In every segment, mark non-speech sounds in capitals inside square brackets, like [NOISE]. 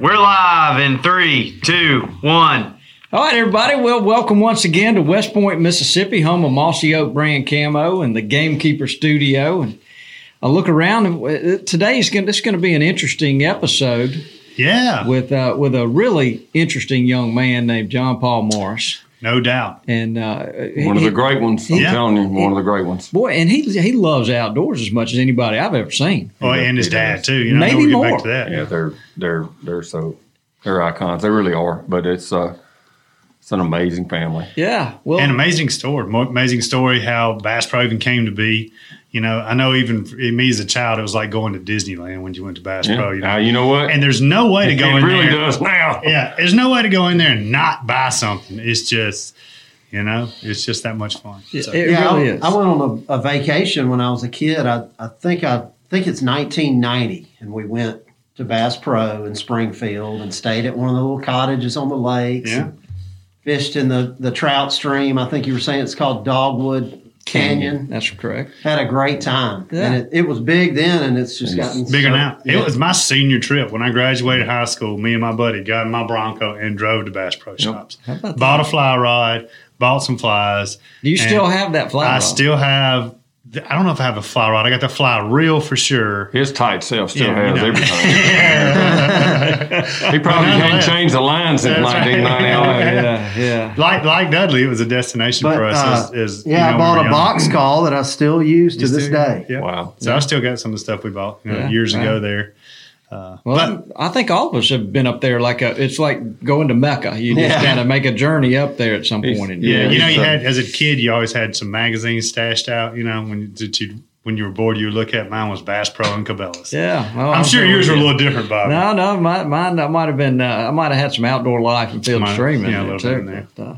We're live in three, two, one. All right, everybody. Well, welcome once again to West Point, Mississippi, home of Mossy Oak Brand Camo and the Gamekeeper Studio. And I look around, and uh, today is going. This is going to be an interesting episode Yeah, with uh, with a really interesting young man named John Paul Morris. No doubt. And uh, One of the great ones. I'm Yeah. telling you, one of the great ones. boy, and he he loves outdoors as much as anybody I've ever seen. Oh, and his dad, too. You know, Maybe we'll more. back to that. Yeah, they're they're they're so they're icons. They really are. But it's uh it's an amazing family. Yeah, well, An amazing story. Amazing story how Bass Pro even came to be. You know, I know even for me as a child, it was like going to Disneyland when you went to Bass Yeah. Pro. You know, Now you know what? and there's no way to it go in really there. does now. [LAUGHS] Yeah, there's no way to go in there and not buy something. It's just, you know, it's just that much fun. it, So- it yeah, really I, is. I went on a, a vacation when I was a kid. I, I think I think it's 1990, and we went to Bass Pro in Springfield and stayed at one of the little cottages on the lakes. Yeah. fished in the the trout stream. I think you were saying it's called Dogwood Canyon. That's correct. Had a great time, Yeah. and it, it was big then, and it's just gotten Bigger so- now. Yeah. It was my senior trip when I graduated high school. Me and my buddy got in my Bronco and drove to Bass Pro shops. about Bought a fly rod, bought some flies. Do you still have that fly I rod? I still have. I don't know if I have a fly rod. I got the fly reel for sure. His tight self still Yeah, you has know. everything. [LAUGHS] he probably can't change the line since That's right. [LAUGHS] yeah, yeah. Like like Dudley, it was a destination But, for us. uh, as, as, Yeah, you know, I bought a young. box call that I still use to You this still- day. Yeah. Wow. So I still got some of the stuff we bought you know, Yeah, years right. ago there. Well, But- I think all of us have been up there. Like a, it's like going to Mecca. You just Yeah. kind of make a journey up there at some point in Yeah, you know, life. you had as a kid, you always had some magazines stashed out. You know, when that you when you were bored, you would look at. Mine was Bass Pro and Cabela's. Yeah, well, I'm sure yours were a little different, Bob. No, no, my, mine that might have been. Uh, I might have had some outdoor life and field Might- stream yeah, a there bit too, in there. But, uh,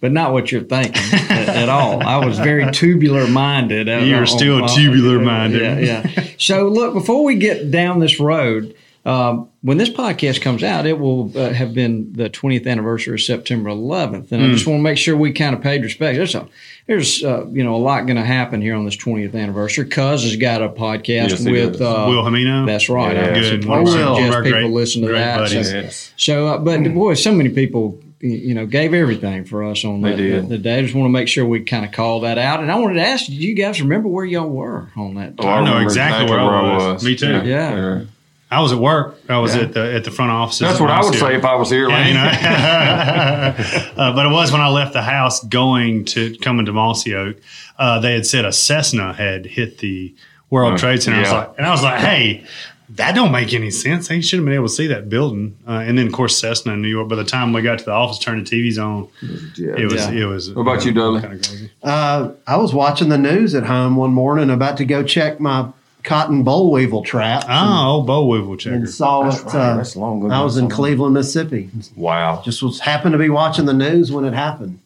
but not what you're thinking at, at all. I was very tubular minded. You were still tubular-minded. Yeah, yeah. So look, before we get down this road. Um, when this podcast comes out, it will uh, have been the 20th anniversary of September 11th, and I Hmm. just want to make sure we kind of paid respect. There's a, there's uh, you know a lot going to happen here on this 20th anniversary. Cuz has got a podcast Yes, with uh, Will Hamino. That's right. Yeah, I good. suggest One our- one of our people great- listen to that. buddies. So, Yes. so, uh, but boy, so many people, you know, gave everything for us on They that, did. the, the day. I just want to make sure we kind of call that out. And I wanted to ask you, do you guys remember where y'all were on that? Oh, I know remember exactly where I was. Me too. Yeah. I was at work. I was Yeah. at the at the front office. That's what I would say if I was here. Yeah, you know. [LAUGHS] [LAUGHS] uh, but it was when I left the house going to coming to Mossy Oak. Uh, they had said a Cessna had hit the World Uh, Trade Center. I was like, and I was like, hey. That don't make any sense. They should have been able to see that building. Uh, and then, of course, Cessna in New York. By the time we got to the office, turned the TVs on. Yeah. It was. Yeah. It was. What about you, Dudley? Kind of crazy. Uh, I was watching the news at home one morning, about to go check my cotton boll weevil trap. Oh, old boll weevil checker. and saw That's it. right. Uh, That's long ago. I was in Cleveland, Mississippi. Wow. Just was happened to be watching the news when it happened.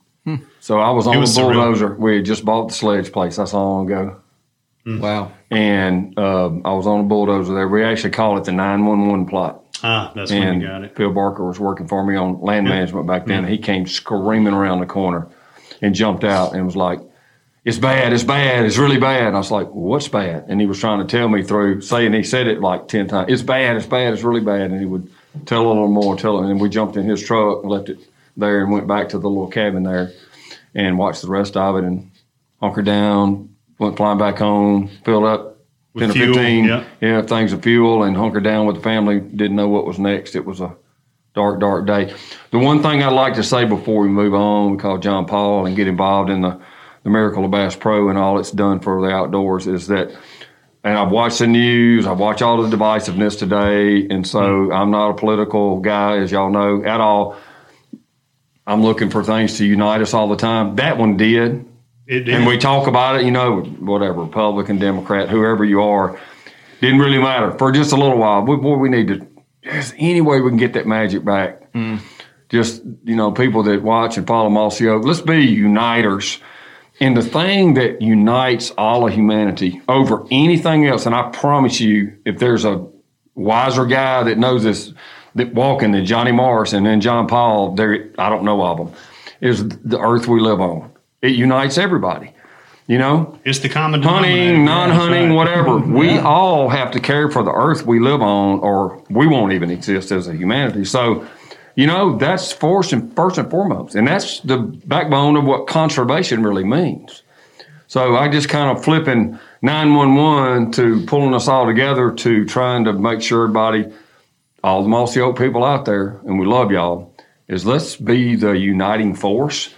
So I was on It was the surreal. bulldozer. We had just bought the sledge place. That's how long ago. Wow. And um, I was on a bulldozer there. We actually call it the 911 plot. Ah, that's when and you got it. Phil Barker was working for me on land management back then. He came screaming around the corner and jumped out and was like, "It's bad! It's bad! It's really bad!" And I was like, "What's bad?" And he was trying to tell me through saying he said it like ten times. It's bad! It's bad! It's really bad! And he would tell a little more, tell it, and we jumped in his truck and left it there and went back to the little cabin there and watched the rest of it and hunkered down. Went flying back home, filled up With 10 or fuel, 15 yeah. yeah, things of fuel and hunkered down with the family. Didn't know what was next. It was a dark, dark day. The one thing I'd like to say before we move on, we call John Paul and get involved in the, the Miracle of Bass Pro and all it's done for the outdoors is that, and I've watched the news, I've watched all the divisiveness today, and so mm-hmm. I'm not a political guy, as y'all know, at all. I'm looking for things to unite us all the time. That one did. It, And we talk about it, you know, whatever, Republican, Democrat, whoever you are, didn't really matter for just a little while. We, boy, we need to, just any way we can get that magic back. Mm. Just, you know, people that watch and follow Mossy Oak, let's be uniters. And the thing that unites all of humanity over anything else, and I promise you, if there's a wiser guy that knows this, that walking than Johnny Morris and then John Paul, there, I don't know of them, is the earth we live on. It unites everybody. You know, it's the common hunting, non-hunting, right. whatever. [LAUGHS] We all have to care for the earth we live on, or we won't even exist as a humanity. So, you know, that's first and first and foremost, and that's the backbone of what conservation really means. So I just kind of flipping nine one one to pulling us all together to trying to make sure everybody, all the Mossy Oak people out there, and we love y'all, is let's be the uniting force.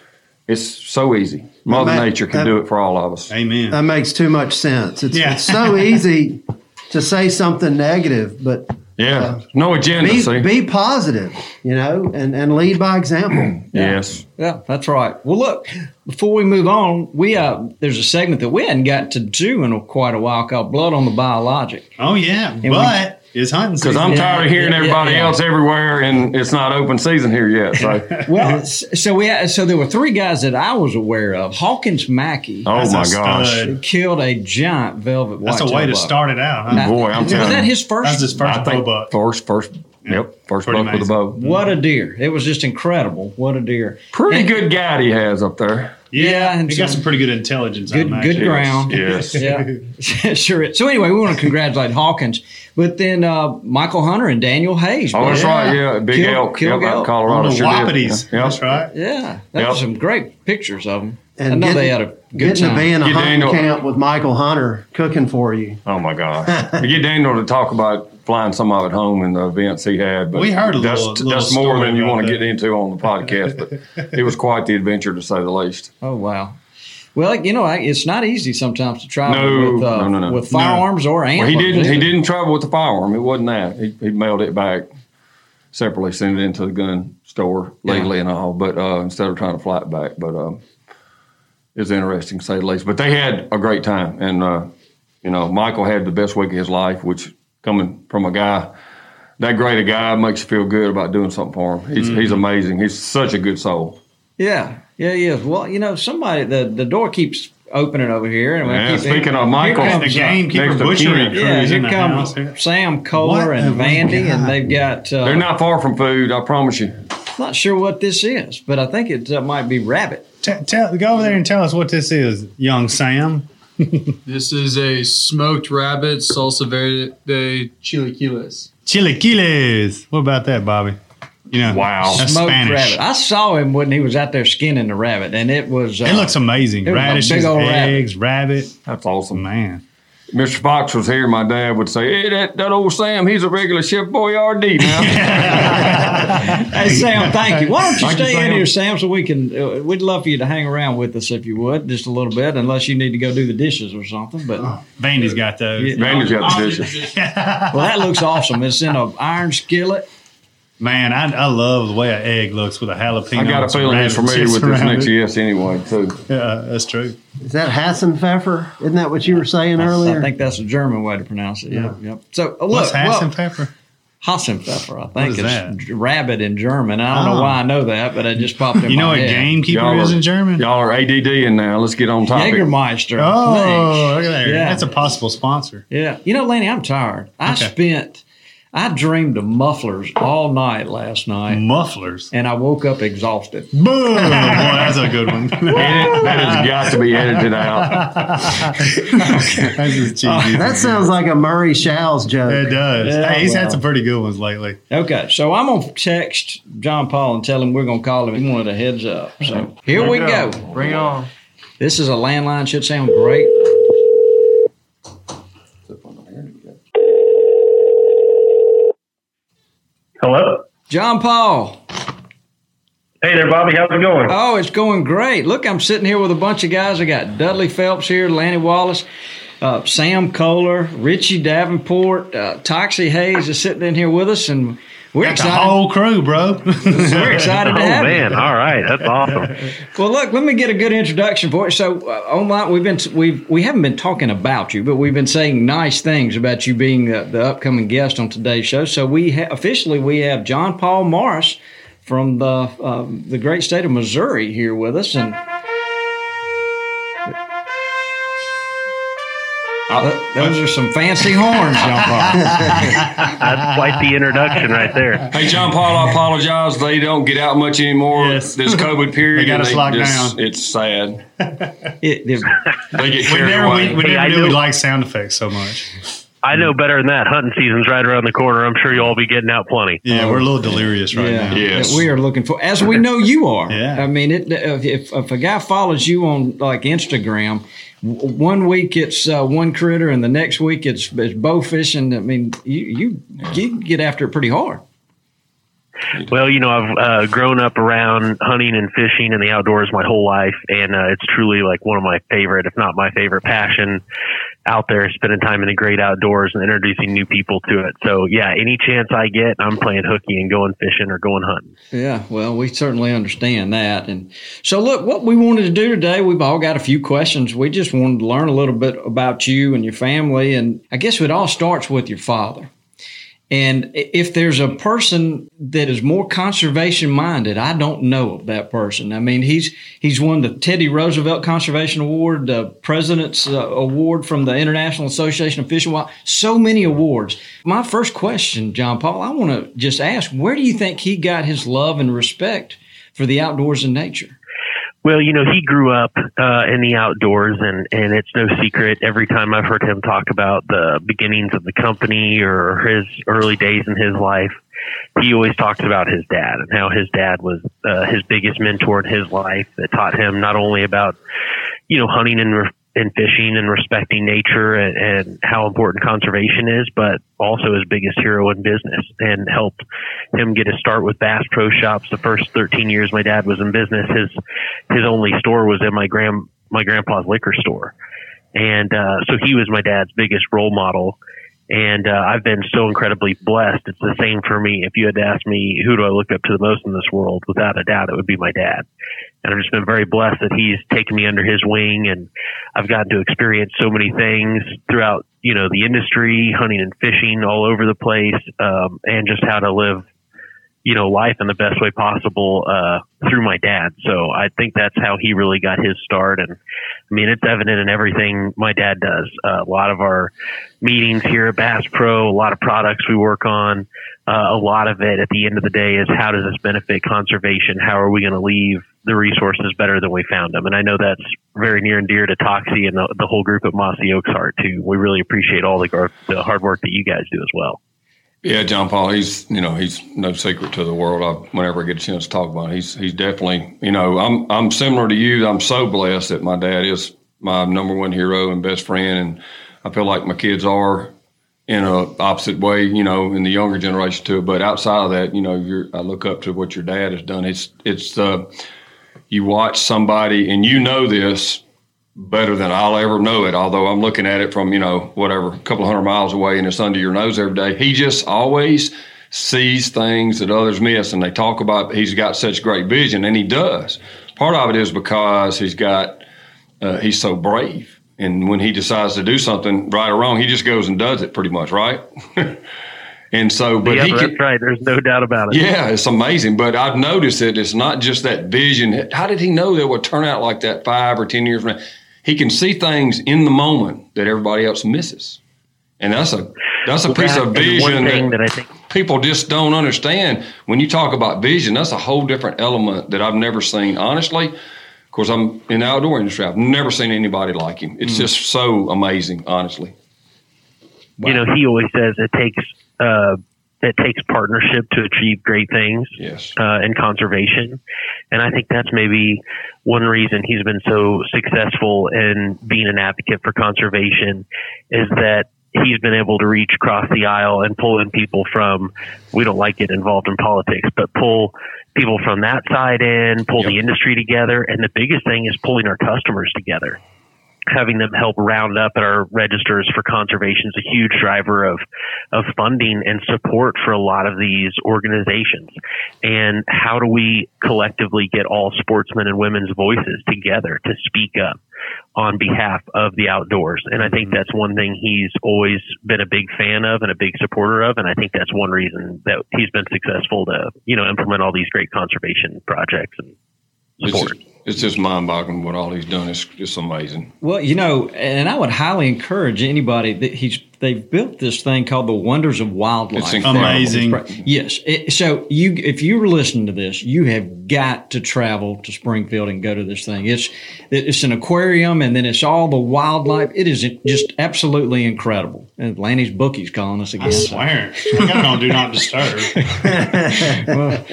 It's so easy. Mother That- Nature can that- do it for all of us. Amen. That makes too much sense. It's, Yeah. it's so [LAUGHS] easy to say something negative, but Yeah, no agenda. be, see, be positive, you know, and, and lead by example. [CLEARS THROAT] yes, Yeah, that's right. Well, look, before we move on, we uh, there's a segment that we hadn't got to do in quite a while called "Blood on the Biologic." oh yeah, we- but it's hunting because. I'm tired of hearing yeah, everybody yeah. else everywhere, and it's not open season here yet. So, [LAUGHS] Well, so we had, so there were three guys that I was aware of. Hawkins Mackey oh my gosh, killed a giant velvet That's a way to buck. start it out. Huh? Now, Boy, I'm was that his first? That's his first bow buck. first, first, yep, first Pretty buck with a bow. What a deer! It was just incredible. What a deer! Pretty And- good guide he has up there. Yeah, Yeah, and he got some- some pretty good intelligence. Good, on good ground. Yes. [LAUGHS] Yeah, [LAUGHS] sure. So anyway, we want to congratulate Hawkins, but then uh, Michael Hunter and Daniel Hayes. Oh, that's both. right. Yeah, big Kill- elk. kill yep, out in elk. Colorado. On the sure did. Wapities. Yep. That's right. Yeah, that Yep. was some great pictures of them. I And know getting- they had a good Getting to time. be in a Get hunting Daniel- camp with Michael Hunter cooking for you. Oh my gosh! [LAUGHS] you get Daniel to talk about flying some of it home and the events he had. But We heard a that's, little- little that's more story than you about want to get into on the podcast. But [LAUGHS] it was quite the adventure to say the least. Oh wow. Well, you know, it's not easy sometimes to travel No, with uh, no, no, with firearms or Well, he didn't. He didn't travel with the firearm. It wasn't that. He, he mailed it back separately, sent it into the gun store legally and all. But uh, instead of trying to fly it back, but um, it was interesting to say the least. But they had a great time, and uh, you know, Michael had the best week of his life, which coming from a guy that great a guy makes you feel good about doing something for him. He's he's amazing. He's such a good soul. Yeah, yeah, he is. Well, you know, somebody the the door keeps opening over here, and we Yeah, keep, speaking of here Michael, The comes, uh, gamekeeper Next to butchery Ken. crew Yeah, here in the house. comes Sam Kohler What and have we Vandy, and they've got. Uh, They're not far from food. I promise you. not sure what this is, but I think it uh, might be rabbit. T- tell, go over there and tell us what this is, young Sam. [LAUGHS] This is a smoked rabbit salsa verde chilaquiles. Chilaquiles. What about that, Bobby? You know, Wow. that's Smoked Spanish. rabbit. I saw him when he was out there skinning the rabbit, and it was. Uh, It looks amazing. it Radishes, big old rabbit. eggs, rabbit. That's awesome. Man, Mr. Fox was here, my dad would say, "Hey, that, that old Sam, he's a regular Chef Boyardee now." [LAUGHS] Hey Sam, thank you. Why don't you Thank you, stay in Sam. here, Sam, so we can? Uh, we'd love for you to hang around with us if you would, just a little bit, unless you need to go do the dishes or something. But Vandy's got those. Yeah. Randy's got the dishes. well, that looks awesome. It's in an iron skillet. Man, I, I love the way an egg looks with a jalapeno. I got a and some feeling he's familiar with this around next it. yes anyway, too. Yeah, that's true. Is that Hassan Pfeffer? Isn't that what you were saying I earlier? I think that's a German way to pronounce it. Yeah, yep. So uh, look, What's Hass and well, pepper? Hasenpfeffer, I think is it's that? rabbit in German. I don't know Oh. why I know that, but it just popped in You know my what head. gamekeeper Y'all is in German? Y'all are ADD in now. Let's get on topic. Jägermeister. I Oh, think. look at there. Yeah. That's a possible sponsor. Yeah. You know, Lanny, I'm tired. I Okay. spent, I dreamed of mufflers all night last night, Mufflers. and I woke up exhausted. Boom! [LAUGHS] Boy, that's a good one. Edit, that has got to be edited out. that's just cheesy. [LAUGHS] That sounds like a Murray Show's joke. it does. Yeah, hey, he's well. had some pretty good ones lately. Okay, so I'm gonna text John Paul and tell him we're gonna call him. He wanted a heads up. So here we go. Bring it on. This is a landline. Should sound great. Hello. John Paul. Hey there, Bobby. How's it going? Oh, it's going great. Look, I'm sitting here with a bunch of guys. I got Dudley Phelps here, Lanny Wallace, uh, Sam Kohler, Richie Davenport, uh, Toxey Haas is sitting in here with us, and we're Got the excited. whole crew, bro. we're excited [LAUGHS] oh to have it. Oh man! you. All right, that's awesome. Well, look, let me get a good introduction for you. So, uh, online, we've been we've we haven't been talking about you, but we've been saying nice things about you being the, the upcoming guest on today's show. So, we ha- officially we have John Paul Morris from the um, the great state of Missouri here with us, and Th- those are some fancy horns, John Paul. [LAUGHS] That's quite the introduction right there. Hey, John Paul, I apologize. They don't get out much anymore Yes. this COVID [LAUGHS] period. They got and us locked down. It's sad. [LAUGHS] It- it- They get we carried never, away. we, we Hey, never I knew know- we liked sound effects so much. I know better than that. Hunting season's right around the corner. I'm sure you'll all be getting out plenty. Yeah, we're a little delirious right yeah, now. Yes. we are looking for, as we know you are. Yeah. I mean, it, if, if if a guy follows you on like Instagram, w- one week it's uh, one critter, and the next week it's it's bow fishing. I mean, you you you get after it pretty hard. Well, you know, I've uh, grown up around hunting and fishing and the outdoors my whole life, and uh, it's truly like one of my favorite, if not my favorite, passion out there. Spending time in the great outdoors and introducing new people to it. So, yeah, any chance I get, I'm playing hooky and going fishing or going hunting. Yeah, well, we certainly understand that. And so, look, what we wanted to do today, we've all got a few questions. We just wanted to learn a little bit about you and your family. And I guess it all starts with your father. And if there's a person that is more conservation minded, I don't know of that person. I mean, he's he's won the Teddy Roosevelt Conservation Award, the President's uh, Award from the International Association of Fish and Wild. So many awards. My first question, John Paul, I want to just ask, where do you think he got his love and respect for the outdoors and nature? Well, you know, he grew up uh, in the outdoors, and and it's no secret. Every time I've heard him talk about the beginnings of the company or his early days in his life, he always talks about his dad and how his dad was uh, his biggest mentor in his life that taught him not only about you know hunting and and fishing and respecting nature and, and how important conservation is, but also his biggest hero in business and helped him get his start with Bass Pro Shops. The first 13 years my dad was in business, his his only store was in my grand my grandpa's liquor store, and uh, so he was my dad's biggest role model. And uh, I've been so incredibly blessed. It's the same for me. If you had to ask me who do I look up to the most in this world, without a doubt, it would be my dad. And I've just been very blessed that he's taken me under his wing, and I've gotten to experience so many things throughout, you know, the industry, hunting and fishing all over the place, um, and just how to live you know, life in the best way possible uh, through my dad. So I think that's how he really got his start. And I mean, it's evident in everything my dad does. Uh, a lot of our meetings here at Bass Pro, a lot of products we work on, uh, a lot of it at the end of the day is how does this benefit conservation? How are we going to leave the resources better than we found them? And I know that's very near and dear to Toxey and the, the whole group at Mossy Oaks Heart too. We really appreciate all the, gar- the hard work that you guys do as well. Yeah, John Paul, he's you know he's no secret to the world. I, whenever I get a chance to talk about, it, he's he's definitely you know I'm I'm similar to you. I'm so blessed that my dad is my number one hero and best friend, and I feel like my kids are in a opposite way, you know, in the younger generation too. But outside of that, you know, you're I look up to what your dad has done. It's it's uh, you watch somebody and you know this better than I'll ever know it. Although I'm looking at it from you know whatever a couple of hundred miles away and it's under your nose every day. He just always sees things that others miss, and they talk about he's got such great vision, and he does. Part of it is because he's got uh, he's so brave, and when he decides to do something right or wrong, he just goes and does it pretty much, right? [LAUGHS] and so, but yeah, he that's can, right. There's no doubt about it. yeah, it's amazing. But I've noticed that it's not just that vision. How did he know that it would turn out like that five or 10 years from now? He can see things in the moment that everybody else misses. and that's a that's a Well, piece that- of vision that, that I think people just don't understand. When you talk about vision, that's a whole different element that I've never seen. Honestly, of course, I'm in the outdoor industry. I've never seen anybody like him. It's just so amazing, honestly. you know he always says it takes uh, it takes partnership to achieve great things Yes. uh, in conservation, and I think that's maybe one reason he's been so successful in being an advocate for conservation is that he's been able to reach across the aisle and pull in people from we don't like it involved in politics, but pull people from that side in, pull the industry together, and the biggest thing is pulling our customers together having them help round up at our registers for conservation is a huge driver of of funding and support for a lot of these organizations. And how do we collectively get all sportsmen and women's voices together to speak up on behalf of the outdoors? And I think mm-hmm. that's one thing he's always been a big fan of and a big supporter of. And I think that's one reason that he's been successful to, you know, implement all these great conservation projects and support. It's just mind boggling what all he's done. It's just amazing. Well, you know, and I would highly encourage anybody that he's they've built this thing called the Wonders of Wildlife. It's incredible. Amazing. Yes. It, so you, if you're listening to this, you have got to travel to Springfield and go to this thing. It's it's an aquarium, and then it's all the wildlife. It is just absolutely incredible. And Lanny's bookie's calling us again. I swear. I got on Do Not Disturb. [LAUGHS] Well,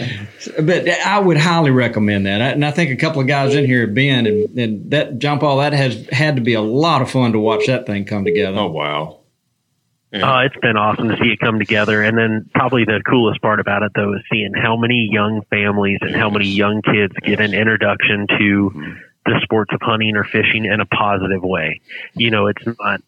but I would highly recommend that. And I think a couple of guys in here have been, and, and that John Paul, that has had to be a lot of fun to watch that thing come together. Oh wow. Uh, it's been awesome to see it come together. And then probably the coolest part about it, though, is seeing how many young families and how many young kids get an introduction to the sports of hunting or fishing in a positive way. You know, it's not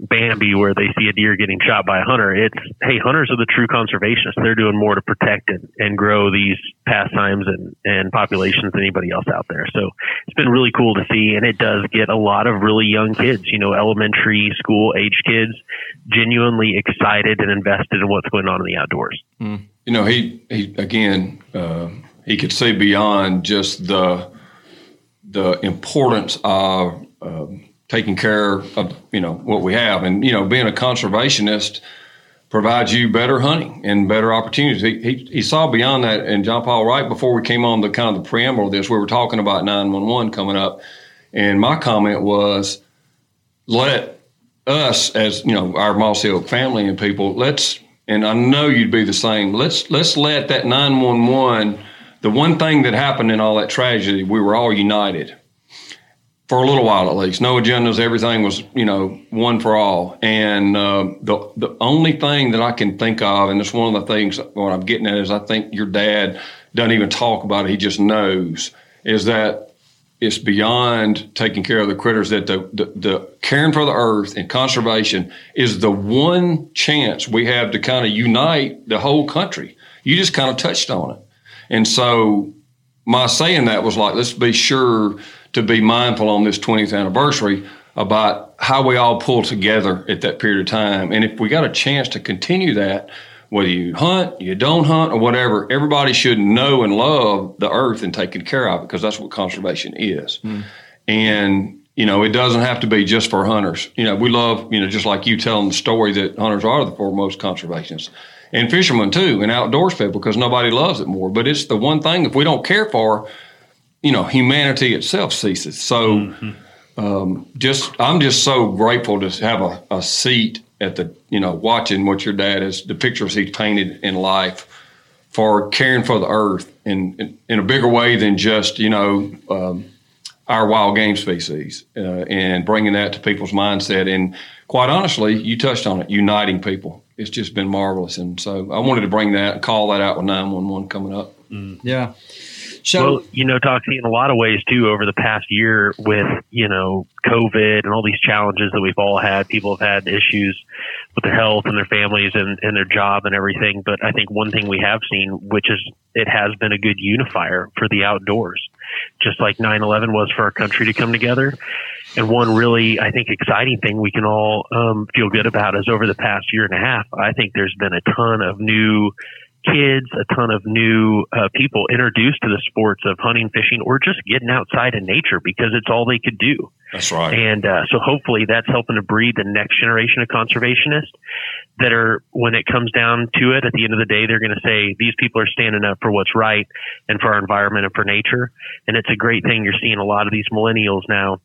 Bambi where they see a deer getting shot by a hunter. It's, hey, hunters are the true conservationists. They're doing more to protect and, and grow these pastimes and, and populations than anybody else out there. So it's been really cool to see. And it does get a lot of really young kids, you know, elementary school age kids genuinely excited and invested in what's going on in the outdoors. You know, he he again, uh, he could see beyond just the the importance of um taking care of you know what we have, and you know, being a conservationist provides you better hunting and better opportunities. He, he, he saw beyond that, and John Paul, right before we came on the kind of the preamble of this, we were talking about nine one one coming up, and my comment was, let us as you know our Mossy Oak family and people, let's and I know you'd be the same. Let's let's let that nine one one. The one thing that happened in all that tragedy, we were all united for a little while at least. No agendas. Everything was, you know, one for all. And uh, the the only thing that I can think of, and it's one of the things what I'm getting at is I think your dad doesn't even talk about it. He just knows is that it's beyond taking care of the critters. That the, the the caring for the earth and conservation is the one chance we have to kind of unite the whole country. You just kind of touched on it, and so my saying that was like, let's be sure to be mindful on this 20th anniversary about how we all pull together at that period of time. And if we got a chance to continue that, whether you hunt, you don't hunt, or whatever, everybody should know and love the earth and taking care of it because that's what conservation is. Hmm. And you know, it doesn't have to be just for hunters. You know, we love, you know, just like you telling the story that hunters are the foremost conservationists and fishermen too, and outdoors people because nobody loves it more. But it's the one thing if we don't care for, you know, humanity itself ceases. So, um, just I'm just so grateful to have a, a seat at the, you know, watching what your dad is, the pictures he's painted in life for caring for the earth in in, in a bigger way than just, you know. Um, our wild game species uh, and bringing that to people's mindset. And quite honestly, you touched on it, uniting people. It's just been marvelous. And so I wanted to bring that call that out with 911 coming up. Yeah. So, well, you know, Toxey, in a lot of ways too, over the past year with, you know, COVID and all these challenges that we've all had, people have had issues with their health and their families and, and their job and everything. But I think one thing we have seen, which is it has been a good unifier for the outdoors, just like 9 11 was for our country to come together. And one really, I think, exciting thing we can all um, feel good about is over the past year and a half, I think there's been a ton of new kids, a ton of new uh, people introduced to the sports of hunting, fishing, or just getting outside in nature because it's all they could do. That's right. And uh, so hopefully that's helping to breed the next generation of conservationists that are, when it comes down to it, at the end of the day, they're going to say these people are standing up for what's right and for our environment and for nature. And it's a great thing. You're seeing a lot of these millennials now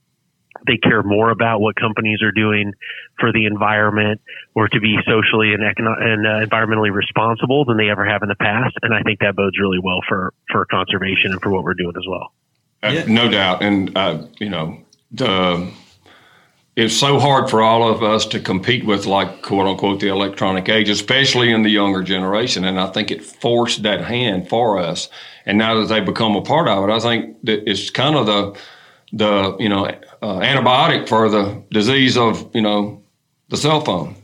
they care more about what companies are doing for the environment or to be socially and, econo- and uh, environmentally responsible than they ever have in the past. And I think that bodes really well for, for conservation and for what we're doing as well. Uh, no doubt. And, uh, you know, the, it's so hard for all of us to compete with, like, quote unquote, the electronic age, especially in the younger generation. And I think it forced that hand for us. And now that they've become a part of it, I think that it's kind of the, the you know uh, antibiotic for the disease of you know the cell phone.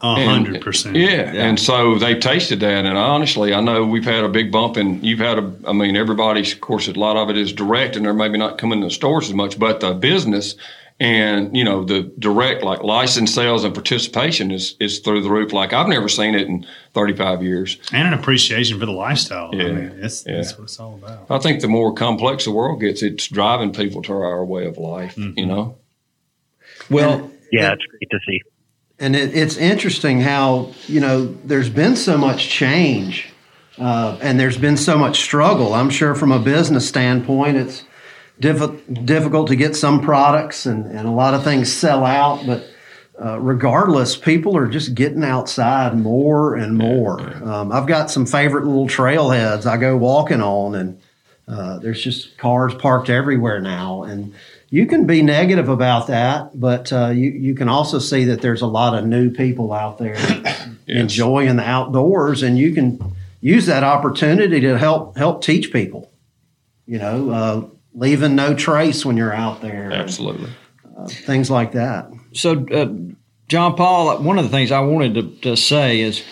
A hundred percent. Yeah. and so they tasted that, and honestly, I know we've had a big bump, and you've had a. I mean, everybody's, of course, a lot of it is direct, and they're maybe not coming to the stores as much, but the business and you know the direct like license sales and participation is is through the roof. Like i've never seen it in 35 years. And an appreciation for the lifestyle. Yeah, I mean, it's, yeah. that's what it's all about. I think the more complex the world gets it's driving people to our way of life mm-hmm. you know? Well and, yeah it's great to see. and it, it's interesting how you know there's been so much change uh, and there's been so much struggle. I'm sure from a business standpoint it's diff- difficult to get some products, and, and a lot of things sell out. But uh, regardless, people are just getting outside more and more. Um, I've got some favorite little trailheads I go walking on, and uh, there's just cars parked everywhere now. And you can be negative about that, but uh, you you can also see that there's a lot of new people out there [COUGHS] yes. enjoying the outdoors, and you can use that opportunity to help help teach people. You know, uh, leaving no trace when you're out there. Absolutely. And, uh, things like that. So, uh, John Paul, one of the things I wanted to, to, say is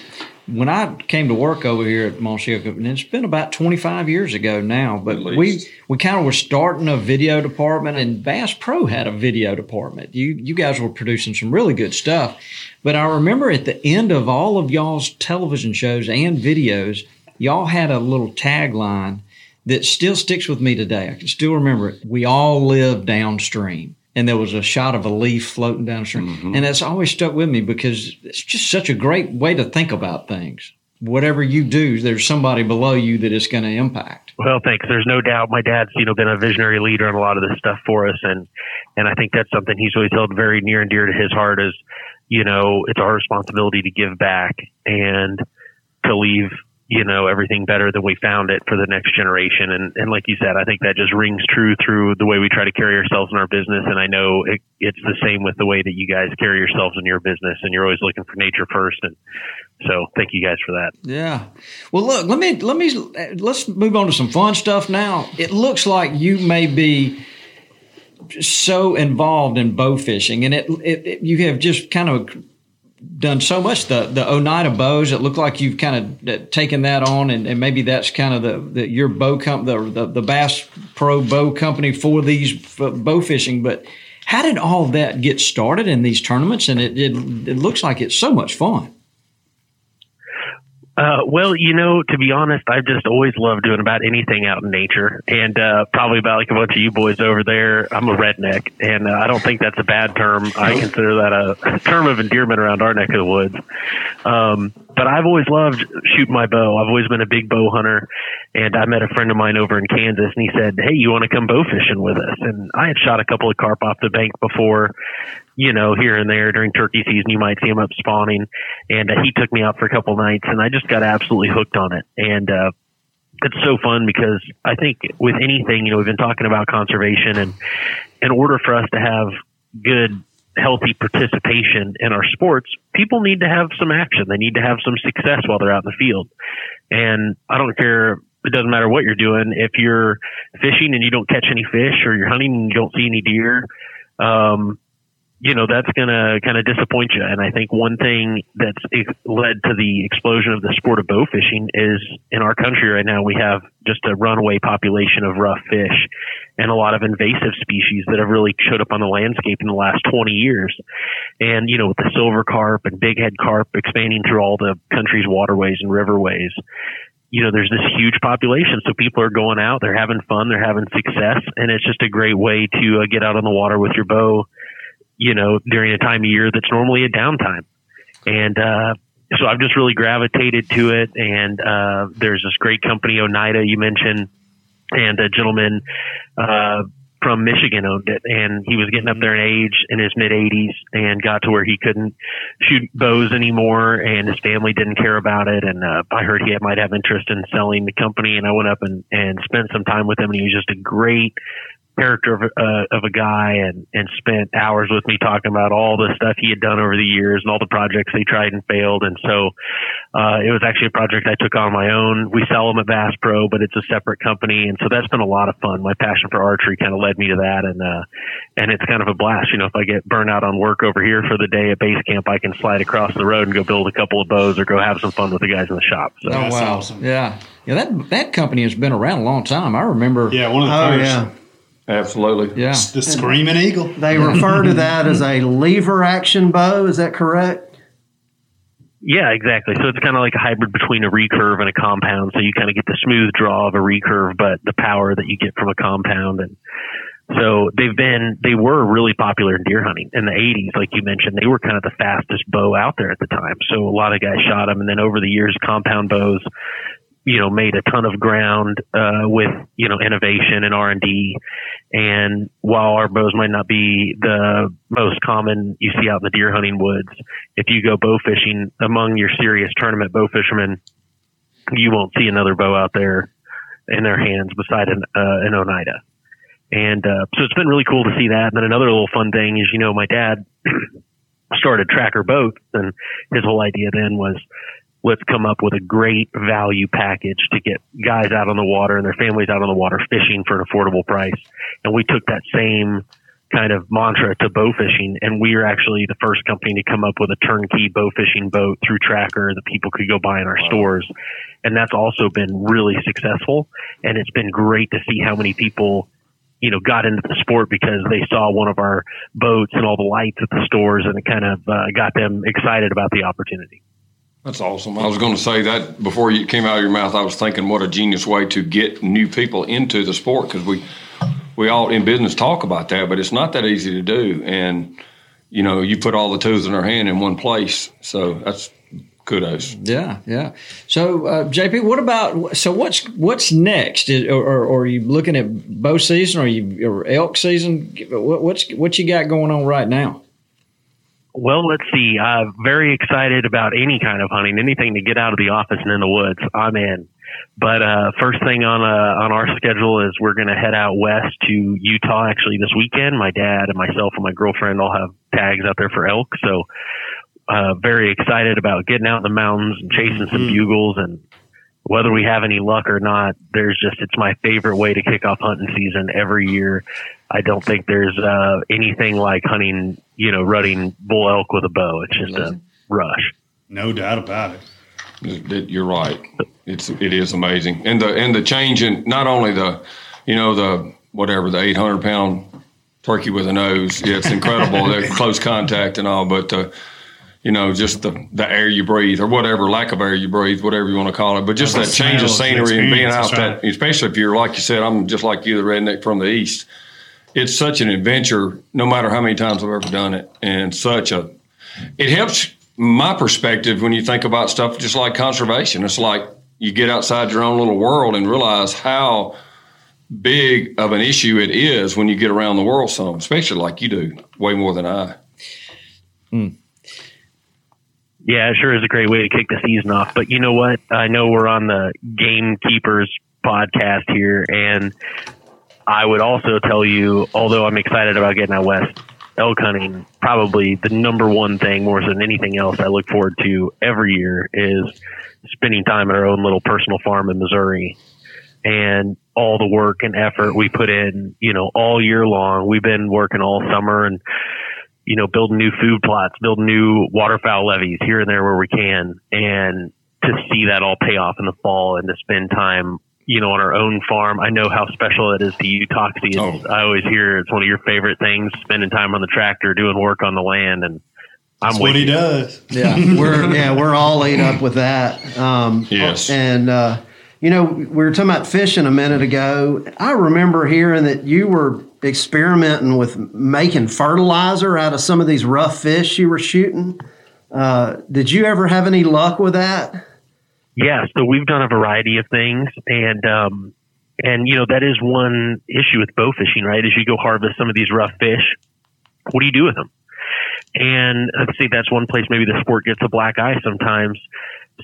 when I came to work over here at Mossy Oak, and it's been about 25 years ago now, but we we kind of were starting a video department, and Bass Pro had a video department. You you guys were producing some really good stuff, but I remember at the end of all of y'all's television shows and videos, y'all had a little tagline that still sticks with me today. I can still remember it. We all live downstream. And there was a shot of a leaf floating downstream. Mm-hmm. And that's always stuck with me because it's just such a great way to think about things. Whatever you do, there's somebody below you that it's going to impact. Well, thanks. There's no doubt. My dad's, you know, been a visionary leader on a lot of this stuff for us, and and I think that's something he's always held very near and dear to his heart. Is, you know, it's our responsibility to give back and to leave you know everything better than we found it for the next generation. And and like you said i think that just rings true through the way we try to carry ourselves in our business. And i know it, it's the same with the way that you guys carry yourselves in your business and you're always looking for nature first. And so thank you guys for that. Yeah. Well look let me let me let's move on to some fun stuff now. It looks like you may be so involved in bow fishing and it, it, it you have just kind of done so much the the Oneida bows. It looked like you've kind of uh, taken that on, and, and maybe that's kind of the, the your bow comp the, the, the Bass Pro bow company for these bow fishing. But how did all that get started in these tournaments? And it, it it looks like it's so much fun. Uh, well, you know, to be honest, I've just always loved doing about anything out in nature, and uh, probably about like a bunch of you boys over there. I'm a redneck, and uh, I don't think that's a bad term. I consider that a term of endearment around our neck of the woods. Um, but I've always loved shooting my bow. I've always been a big bow hunter, and I met a friend of mine over in Kansas, and he said, "Hey, you want to come bow fishing with us?" And I had shot a couple of carp off the bank before, you know, here and there during turkey season, you might see them up spawning. And uh, he took me out for a couple nights, and I just got absolutely hooked on it. And uh, it's so fun because I think with anything, you know, we've been talking about conservation, and in order for us to have good, healthy participation in our sports, people need to have some action. They need to have some success while they're out in the field. And I don't care it doesn't matter what you're doing. If you're fishing and you don't catch any fish, or you're hunting and you don't see any deer, um, you know that's going to kind of disappoint you. And I think one thing that's led to the explosion of the sport of bow fishing is in our country right now we have just a runaway population of rough fish, and a lot of invasive species that have really showed up on the landscape in the last 20 years. And, you know, with the silver carp and bighead carp expanding through all the country's waterways and riverways, you know, there's this huge population. So people are going out, they're having fun, they're having success, and it's just a great way to uh, get out on the water with your bow, you know, during a time of year that's normally a downtime. And, uh, so I've just really gravitated to it. And, uh, there's this great company, Oneida, you mentioned, and a gentleman, uh, from Michigan owned it, and he was getting up there in age in his mid 80s and got to where he couldn't shoot bows anymore, and his family didn't care about it. And uh, I heard he might have interest in selling the company, and I went up and and spent some time with him, and he was just a great character of, uh, of a guy and, and spent hours with me talking about all the stuff he had done over the years and all the projects he tried and failed. And so, uh, it was actually a project I took on my own. We sell them at Bass Pro, but it's a separate company. And so that's been a lot of fun. My passion for archery kind of led me to that. And, uh, and it's kind of a blast. You know, if I get burnt out on work over here for the day at base camp, I can slide across the road and go build a couple of bows or go have some fun with the guys in the shop. So. Oh, wow. Awesome. Yeah. Yeah. That, that company has been around a long time. I remember. Yeah. One of the oh, first. Yeah Absolutely. Yeah. The Screaming Eagle. They refer to [LAUGHS] that as a lever action bow. Is that correct? Yeah, exactly. So it's kind of like a hybrid between a recurve and a compound. So you kind of get the smooth draw of a recurve, but the power that you get from a compound. And so they've been, they were really popular in deer hunting in the 80s. Like you mentioned, they were kind of the fastest bow out there at the time. So a lot of guys shot them. And then over the years, compound bows you know, made a ton of ground uh, with you know innovation and R and D. And while our bows might not be the most common you see out in the deer hunting woods, if you go bow fishing among your serious tournament bow fishermen, you won't see another bow out there in their hands beside an, uh, an Oneida. And uh, so it's been really cool to see that. And then another little fun thing is, you know, my dad [CLEARS THROAT] started Tracker Boats, and his whole idea then was let's come up with a great value package to get guys out on the water and their families out on the water fishing for an affordable price. And we took that same kind of mantra to bow fishing. And we are actually the first company to come up with a turnkey bow fishing boat through Tracker that people could go buy in our wow. stores. And that's also been really successful. And it's been great to see how many people you know, got into the sport because they saw one of our boats and all the lights at the stores and it kind of uh, got them excited about the opportunity. That's awesome. I was going to say that before you came out of your mouth. I was thinking, what a genius way to get new people into the sport because we we all in business talk about that, but it's not that easy to do. And you know, you put all the tools in their hand in one place, so that's kudos. Yeah, yeah. So, uh, JP, what about so what's what's next? Is, or, or, or, are you looking at bow season or you or elk season? What, what's what you got going on right now? Well, let's see. I'm very excited about any kind of hunting, anything to get out of the office and in the woods. I'm in. But uh, first thing on uh, on our schedule is we're going to head out west to Utah actually this weekend. My dad and myself and my girlfriend all have tags out there for elk, so uh, very excited about getting out in the mountains and chasing some mm-hmm. bugles and whether we have any luck or not, there's just it's my favorite way to kick off hunting season every year. I don't think there's uh, anything like hunting, you know, running bull elk with a bow. It's just a rush. No doubt about it. You're right. It's it is amazing, and the and the change in not only the, you know, the whatever the 800 pound turkey with a nose. Yeah, it's incredible. [LAUGHS] the close contact and all, but. Uh, you know, just the, the air you breathe or whatever, lack of air you breathe, whatever you want to call it. But just that change of scenery and being out right. that, especially if you're, like you said, I'm just like you, the redneck from the East. It's such an adventure, no matter how many times I've ever done it. And such a, it helps my perspective when you think about stuff just like conservation. It's like you get outside your own little world and realize how big of an issue it is when you get around the world some, especially like you do, way more than I. Mm. Yeah, it sure is a great way to kick the season off. But you know what? I know we're on the Gamekeepers podcast here, and I would also tell you, although I'm excited about getting out west elk hunting, probably the number one thing more than anything else I look forward to every year is spending time at our own little personal farm in Missouri and all the work and effort we put in, you know, all year long. We've been working all summer and you know, building new food plots, building new waterfowl levees here and there where we can, and to see that all pay off in the fall and to spend time you know, on our own farm. I know how special it is to you, Toxey. It's, Oh. I always hear it's one of your favorite things, spending time on the tractor, doing work on the land, and I'm That's what he does. Yeah, we're [LAUGHS] yeah we're all ate up with that. Um, Yes. and uh, you know we were talking about fishing a minute ago. I remember hearing that you were experimenting with making fertilizer out of some of these rough fish you were shooting. Uh, did you ever have any luck with that? Yeah, so we've done a variety of things, and um, and you know that is one issue with bow fishing, right? As you go harvest some of these rough fish, what do you do with them? And let's see, that's one place maybe the sport gets a black eye sometimes.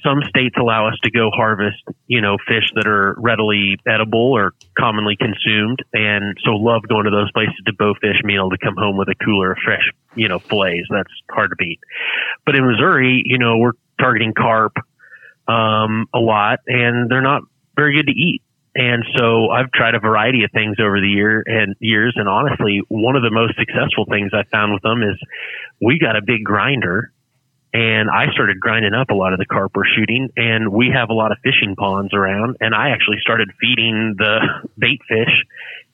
Some states allow us to go harvest, you know, fish that are readily edible or commonly consumed, and so love going to those places to bow fish, being able to come home with a cooler of fresh, you know, fillets. That's hard to beat. But in Missouri, you know, we're targeting carp um, a lot, and they're not very good to eat. And so I've tried a variety of things over the year and years, and honestly, one of the most successful things I found with them is we got a big grinder, and I started grinding up a lot of the carp we're shooting, and we have a lot of fishing ponds around, and I actually started feeding the [LAUGHS] bait fish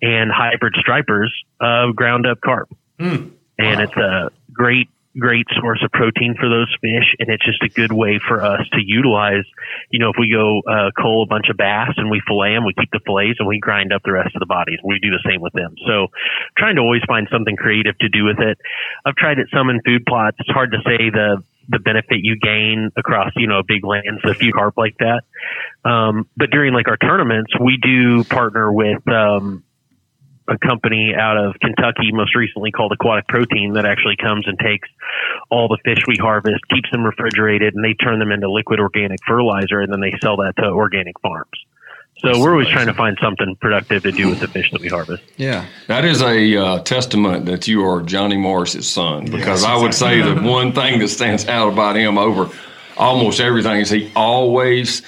and hybrid stripers of ground up carp, and it's a great great source of protein for those fish and it's just a good way for us to utilize you know if we go uh, cull a bunch of bass and we fillet them we keep the fillets and we grind up the rest of the bodies. We do the same with them. So trying to always find something creative to do with it. I've tried it some in food plots. It's hard to say the the benefit you gain across you know big lands a few carp like that um, but during like our tournaments we do partner with um, a company out of Kentucky, most recently called Aquatic Protein, that actually comes and takes all the fish we harvest, keeps them refrigerated, and they turn them into liquid organic fertilizer, and then they sell that to organic farms. So we're always trying to find something productive to do with the fish that we harvest. Yeah. That is a uh, testament that you are Johnny Morris's son, because Yes, I would say exactly. that [LAUGHS] one thing that stands out about him over almost everything is he always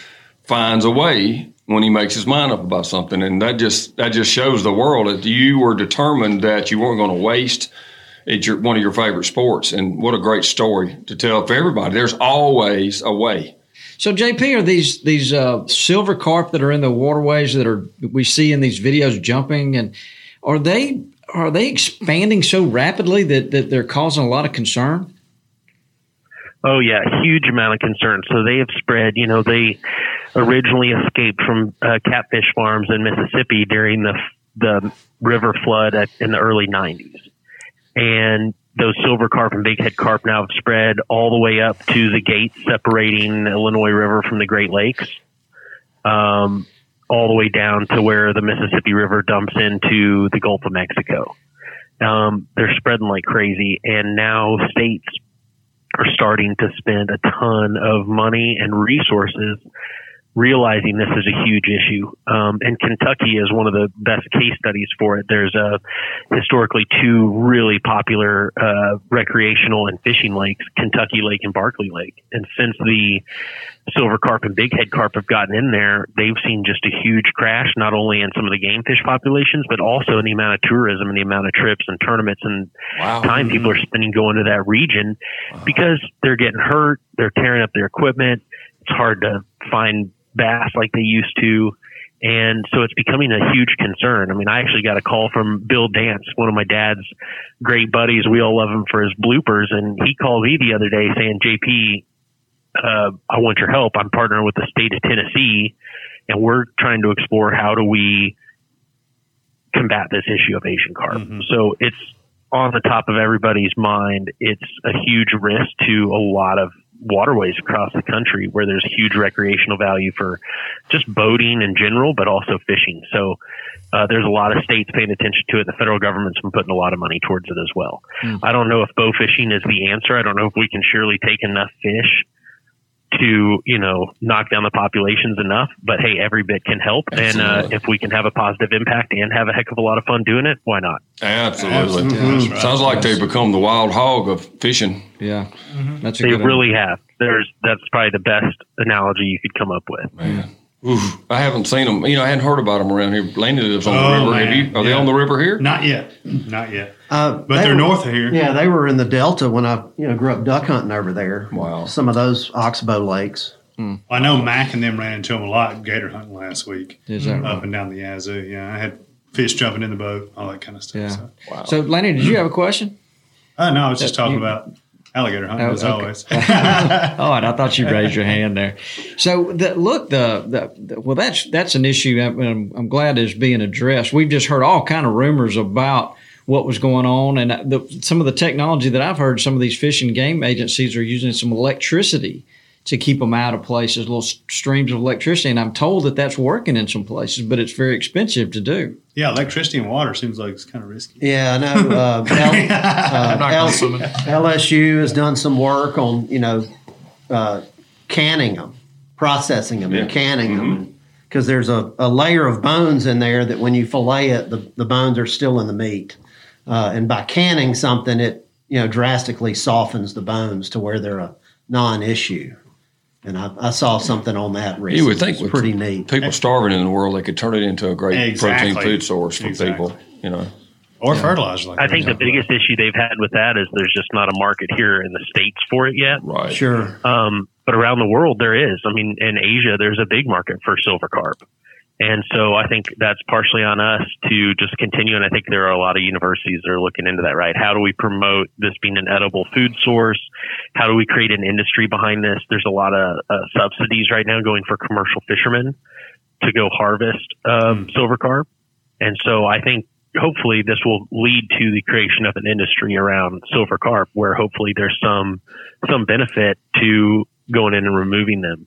finds a way when he makes his mind up about something, and that just that just shows the world that you were determined that you weren't going to waste. It's your, one of your favorite sports, and what a great story to tell for everybody. There's always a way. So JP, are these these uh, silver carp that are in the waterways that are we see in these videos jumping, and are they are they expanding so rapidly that, that they're causing a lot of concern? Oh yeah, huge amount of concern. So they have spread. You know, they originally escaped from uh, catfish farms in Mississippi during the the river flood at, in the early '90s, and those silver carp and bighead carp now have spread all the way up to the gate separating Illinois River from the Great Lakes, um, all the way down to where the Mississippi River dumps into the Gulf of Mexico. Um, they're spreading like crazy, and now states are starting to spend a ton of money and resources realizing this is a huge issue. Um, and Kentucky is one of the best case studies for it. There's uh, historically two really popular uh, recreational and fishing lakes, Kentucky Lake and Barkley Lake. And since the silver carp and bighead carp have gotten in there, they've seen just a huge crash, not only in some of the game fish populations, but also in the amount of tourism and the amount of trips and tournaments and Wow. time people are spending going to that region because they're getting hurt, they're tearing up their equipment. It's hard to find bass like they used to. And so it's becoming a huge concern. I mean, I actually got a call from Bill Dance, one of my dad's great buddies. We all love him for his bloopers. And he called me the other day saying, JP, uh, I want your help. I'm partnering with the state of Tennessee and we're trying to explore how do we combat this issue of Asian carp. So it's on the top of everybody's mind. It's a huge risk to a lot of waterways across the country where there's huge recreational value for just boating in general, but also fishing. So uh, there's a lot of states paying attention to it. The federal government's been putting a lot of money towards it as well. I don't know if bow fishing is the answer. I don't know if we can surely take enough fish to you know knock down the populations enough but hey every bit can help and uh, if we can have a positive impact and have a heck of a lot of fun doing it why not Absolutely. Yeah, that's right. Sounds like they've become the wild hog of fishing. Yeah, that's a they good. really have there's that's probably the best analogy you could come up with Man. Oof. I haven't seen them. You know, I hadn't heard about them around here. Laney lives on the Oh, river. Have you? Are they on the river here? Not yet. Not yet. Uh, But they they're were- north of here. Yeah, they were in the Delta when I you know grew up duck hunting over there. Wow. Some of those oxbow lakes. I know Mac and them ran into them a lot gator hunting last week. Is that up right? and down the Yazoo? Yeah, I had fish jumping in the boat, all that kind of stuff. Yeah. So. Wow. So, Lanny, did you have a question? Uh, no, I was just talking you- about alligator hunting Oh, as okay. always. [LAUGHS] oh, and I thought you raised your hand there. So, the, look, the, the, the well, that's that's an issue. I'm, I'm, glad is being addressed. We've just heard all kind of rumors about what was going on, and uh, the, some of the technology that I've heard. Some of these fishing game agencies are using some electricity to keep them out of places, little streams of electricity. And I'm told that that's working in some places, but it's very expensive to do. yeah, electricity and water seems like it's kind of risky. Yeah, I know. Uh, [LAUGHS] L- uh, L- LSU has done some work on you know uh, canning them, processing them, and Yeah. canning them, because there's a, a layer of bones in there that when you fillet it, the, the bones are still in the meat, uh, and by canning something, it you know drastically softens the bones to where they're a non-issue. And I, I saw something on that recently. You would think it's with pretty neat. people starving in the world, they could turn it into a great Exactly. protein food source for Exactly. people. You know, Or fertilizer. Like I think the talked about. biggest issue they've had with that is there's just not a market here in the states for it yet. right? Sure. Um, but around the world, there is. I mean, in Asia, there's a big market for silver carp. And so I think that's partially on us to just continue. And I think there are a lot of universities that are looking into that, right? How do we promote this being an edible food source? How do we create an industry behind this? There's a lot of uh, subsidies right now going for commercial fishermen to go harvest um, silver carp. And so I think hopefully this will lead to the creation of an industry around silver carp where hopefully there's some some benefit to going in and removing them.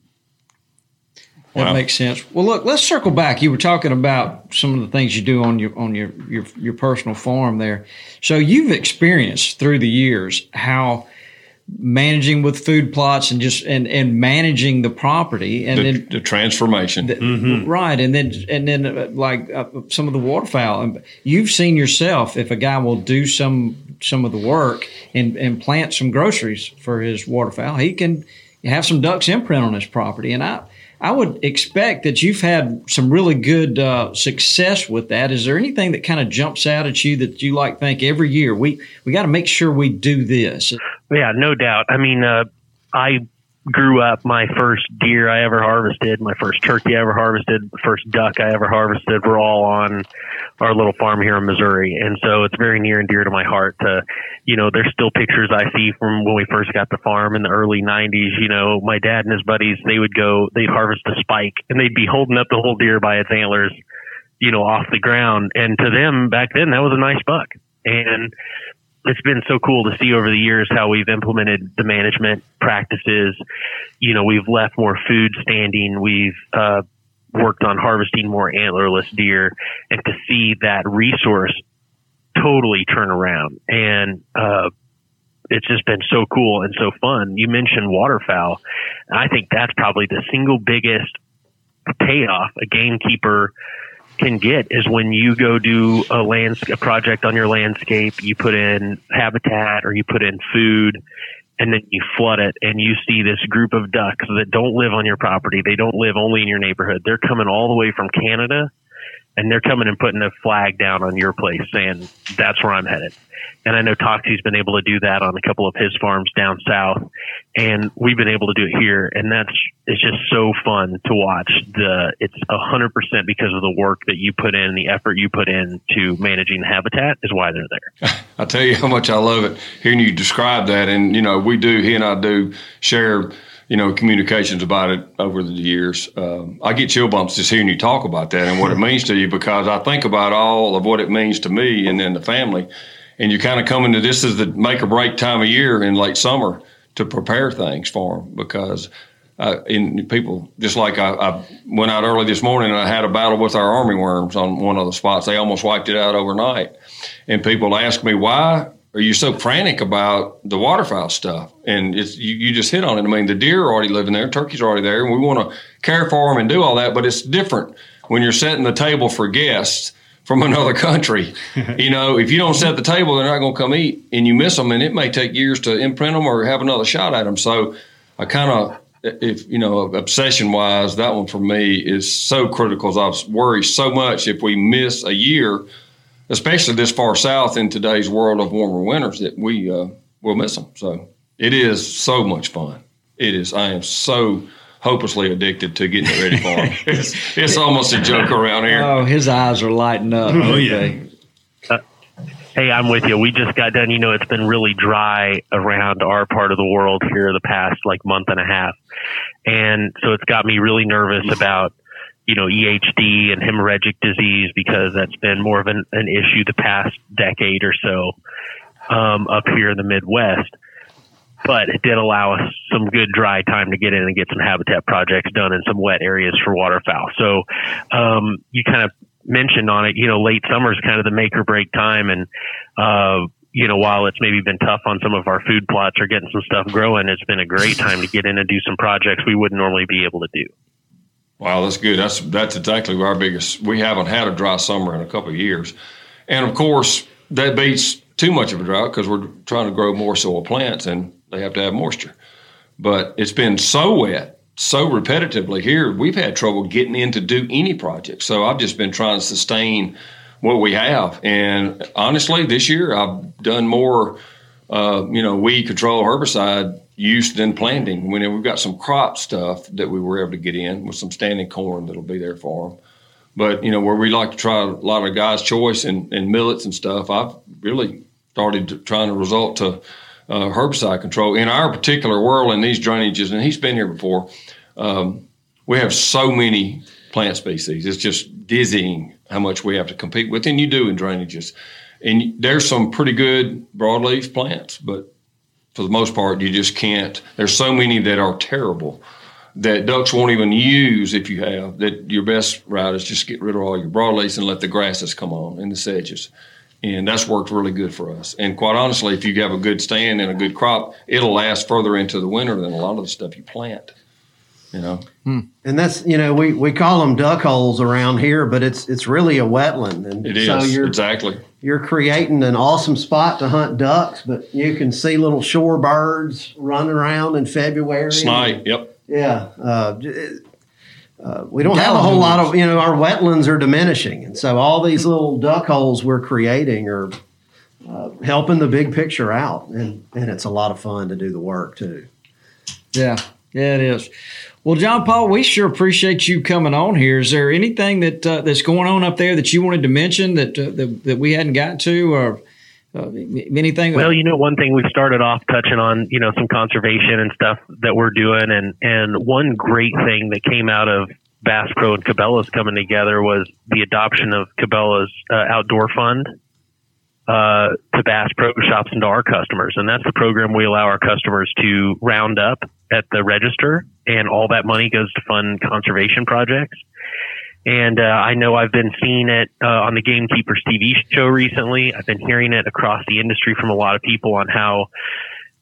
That Wow. makes sense. Well, look, let's circle back. You were talking about some of the things you do on your on your your, your personal farm there. So you've experienced through the years how managing with food plots and just and and managing the property and The, then the transformation. the- right and then and then uh, like uh, some of the waterfowl and you've seen yourself if a guy will do some some of the work and and plant some groceries for his waterfowl he can have some ducks imprint on his property and i I would expect that you've had some really good uh, success with that. Is there anything that kind of jumps out at you that you like think every year we we got to make sure we do this? Yeah, no doubt. I mean, uh, I grew up. My first deer I ever harvested, my first turkey I ever harvested, the first duck I ever harvested were all on our little farm here in Missouri, and so it's very near and dear to my heart. To, you know, there's still pictures I see from when we first got the farm in the early '90s. You know, my dad and his buddies they would go, they'd harvest a spike, and they'd be holding up the whole deer by its antlers, you know, off the ground, and to them back then that was a nice buck, and it's been so cool to see over the years how we've implemented the management practices. You know, we've left more food standing. We've uh, worked on harvesting more antlerless deer, and to see that resource totally turn around and uh, it's just been so cool and so fun. You mentioned waterfowl. I think that's probably the single biggest payoff a gamekeeper can get is when you go do a lands a project on your landscape, you put in habitat or you put in food and then you flood it and you see this group of ducks that don't live on your property. They don't live only in your neighborhood. They're coming all the way from Canada and they're coming and putting a flag down on your place saying that's where I'm headed. And I know Toxey's been able to do that on a couple of his farms down south, and we've been able to do it here. And that's it's just so fun to watch. The it's a hundred percent because of the work that you put in, the effort you put in to managing habitat is why they're there. [LAUGHS] I tell you how much I love it hearing you describe that. And, you know, we do, he and I do share, you know, communications about it over the years. Um, I get chill bumps just hearing you talk about that and what it [LAUGHS] means to you because I think about all of what it means to me and then the family. And you kind of come into this as the make or break time of year in late summer to prepare things for them because uh, in people just like I, I went out early this morning and I had a battle with our army worms on one of the spots. They almost wiped it out overnight. And people ask me, why are you're so frantic about the waterfowl stuff? And it's you, you just hit on it. I mean, the deer are already living there, turkey's are already there, and we want to care for them and do all that. But it's different when you're setting the table for guests from [LAUGHS] another country. [LAUGHS] you know, if you don't set the table, they're not going to come eat, and you miss them, and it may take years to imprint them or have another shot at them. So I kind of if you know obsession wise that one for me is so critical i worry so much if we miss a year especially this far south in today's world of warmer winters that we uh, will miss them so it is so much fun it is i am so hopelessly addicted to getting it ready for them. [LAUGHS] it's, it's almost a joke around here. Oh, his eyes are lighting up. Oh, yeah. Okay. Hey, I'm with you. We just got done. You know, it's been really dry around our part of the world here the past like month and a half. And so it's got me really nervous about, you know, EHD and hemorrhagic disease because that's been more of an, an issue the past decade or so um, up here in the Midwest. But it did allow us some good dry time to get in and get some habitat projects done in some wet areas for waterfowl. So um, you kind of mentioned on it, you know, late summer is kind of the make or break time. And, uh, you know, while it's maybe been tough on some of our food plots or getting some stuff growing, it's been a great time to get in and do some projects we wouldn't normally be able to do. Wow, that's good. That's that's exactly our biggest. We haven't had a dry summer in a couple of years, and of course that beats too much of a drought because we're trying to grow more soil plants and they have to have moisture. But it's been so wet, so repetitively here, we've had trouble getting in to do any project. So I've just been trying to sustain what we have. And honestly, this year I've done more, uh, you know, weed control herbicide use in planting. When we've got some crop stuff that we were able to get in with some standing corn that'll be there for them. But you know, where we like to try a lot of guys' choice and, and millets and stuff, I've really started trying to resort to uh, herbicide control in our particular world in these drainages. And he's been here before. Um, we have so many plant species; it's just dizzying how much we have to compete with, and you do in drainages. And there's some pretty good broadleaf plants, but for the most part, you just can't. There's so many that are terrible that ducks won't even use if you have. That your best route is just get rid of all your broadleaves and let the grasses come on and the sedges. And that's worked really good for us. And quite honestly, if you have a good stand and a good crop, it'll last further into the winter than a lot of the stuff you plant. You know, And that's you know we, we call them duck holes around here, but it's it's really a wetland, and it is so you're exactly. you're creating an awesome spot to hunt ducks, but you can see little shore birds running around in February. Snipe, yep. Yeah. Uh, j- uh, we don't have a whole lot of, you know, our wetlands are diminishing. And so all these little duck holes we're creating are uh, helping the big picture out. And, and it's a lot of fun to do the work too. Yeah, yeah, it is. Well, John Paul, we sure appreciate you coming on here. Is there anything that uh, that's going on up there that you wanted to mention that uh, that, that we hadn't got to, or uh, anything? Well, you know, one thing we started off touching on, you know, some conservation and stuff that we're doing, and and one great thing that came out of Bass Pro and Cabela's coming together was the adoption of Cabela's uh, Outdoor Fund uh, to Bass Pro Shops and to our customers, and that's the program we allow our customers to round up at the register, and all that money goes to fund conservation projects. And uh, I know I've been seeing it uh, on the Gamekeepers TV show recently. I've been hearing it across the industry from a lot of people on how,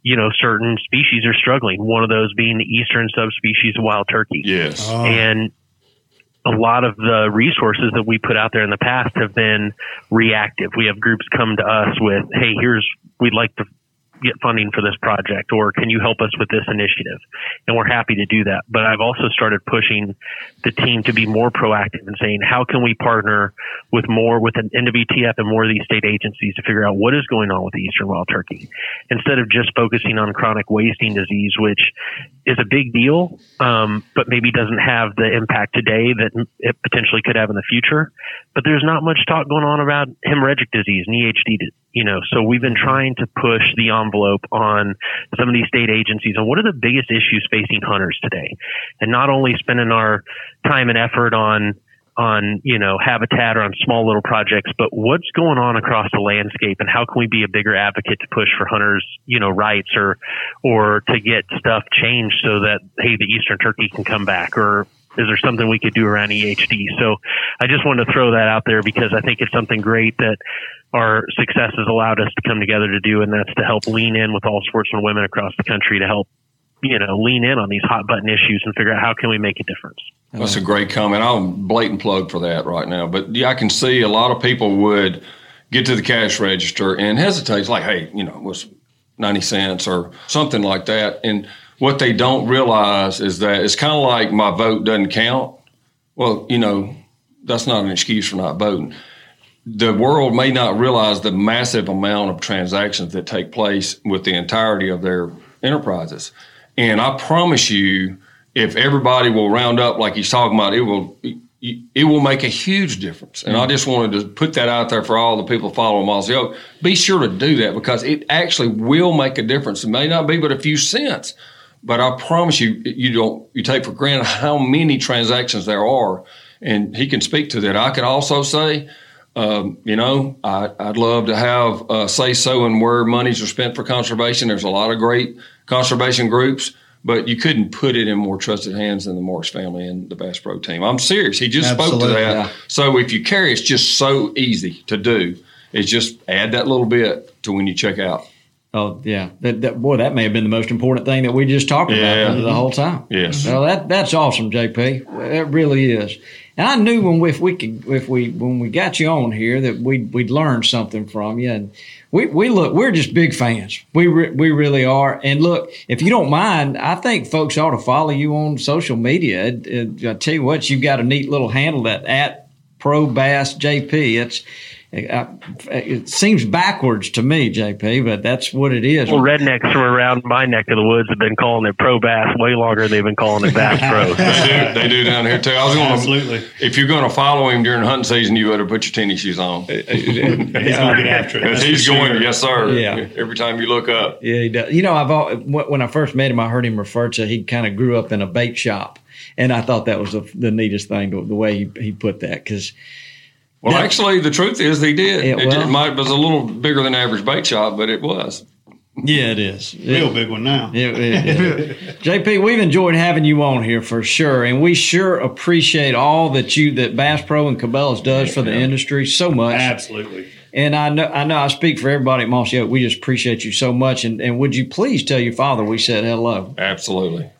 you know, certain species are struggling. One of those being the eastern subspecies of wild turkey. Yes. And a lot of the resources that we put out there in the past have been reactive. We have groups come to us with, "Hey, here's we'd like to get funding for this project or can you help us with this initiative? And we're happy to do that. But i've also started pushing the team to be more proactive and saying how can we partner with more with an nwtf and more of these state agencies to figure out what is going on with the eastern wild turkey? Instead of just focusing on chronic wasting disease which is a big deal um, but maybe doesn't have the impact today that it potentially could have in the future. But there's not much talk going on about hemorrhagic disease and ehd you know so we've been trying to push the envelope on some of these state agencies and what are the biggest issues facing hunters today. And not only spending our time and effort on on you know habitat or on small little projects but what's going on across the landscape and how can we be a bigger advocate to push for hunters you know rights or or to get stuff changed so that hey the eastern turkey can come back or is there something we could do around EHD? So I just wanted to throw that out there because I think it's something great that our success has allowed us to come together to do, and that's to help lean in with all sportsmen and women across the country to help, you know, lean in on these hot button issues and figure out how can we make a difference. That's a great comment. I'll blatant plug for that right now. But yeah, I can see a lot of people would get to the cash register and hesitate. It's like, hey, you know, it was 90 cents or something like that. And what they don't realize is that it's kind of like my vote doesn't count. Well, you know, that's not an excuse for not voting. The world may not realize the massive amount of transactions that take place with the entirety of their enterprises. And I promise you, if everybody will round up like he's talking about, it will it will make a huge difference. And I just wanted to put that out there for all the people following Mossy Oak. Be sure to do that because it actually will make a difference. It may not be but a few cents, but I promise you, you don't you take for granted how many transactions there are, and he can speak to that. I could also say. Um, you know, I, would love to have uh, say so and where monies are spent for conservation. There's a lot of great conservation groups but you couldn't put it in more trusted hands than the Morris family and the Bass Pro team. I'm serious. He just Absolutely, spoke to that. Yeah. So if you carry, it's just so easy to do. It's just add that little bit to when you check out. Oh yeah, that, that, boy, that may have been the most important thing that we just talked yeah. about the whole time. Yes. Well, that that's awesome, JP. It really is. And I knew when we, if we could, if we when we got you on here that we we'd learn something from you. And we, we look, we're just big fans. We re, we really are. And look, if you don't mind, I think folks ought to follow you on social media. It, it, I tell you what, you've got a neat little handle that at Pro Bass JP. It's Uh, it seems backwards to me, JP, but that's what it is. Well, rednecks from around my neck of the woods have been calling it pro bass way longer than they've been calling it bass pro. [LAUGHS] they, do, they do down here too. I was going absolutely. If you're going to follow him during hunting season, you better put your tennis shoes on. Uh, uh, he's going to get after it. he's going, yes, sir. Yeah. Every time you look up. Yeah, he does. You know, I've when I first met him, I heard him refer to he kind of grew up in a bait shop, and I thought that was the, the neatest thing the, the way he, he put that because well, now, actually, the truth is they did. It, well, it might, was a little bigger than average bait shop, but it was. Yeah, it is. Real it, big one now. It, it, [LAUGHS] JP, we've enjoyed having you on here for sure, and we sure appreciate all that you that Bass Pro and Cabela's does yeah, for the yeah. industry so much. Absolutely. And I know I know I speak for everybody at Mossy Oak. We just appreciate you so much. And, and would you please tell your father we said hello? Absolutely.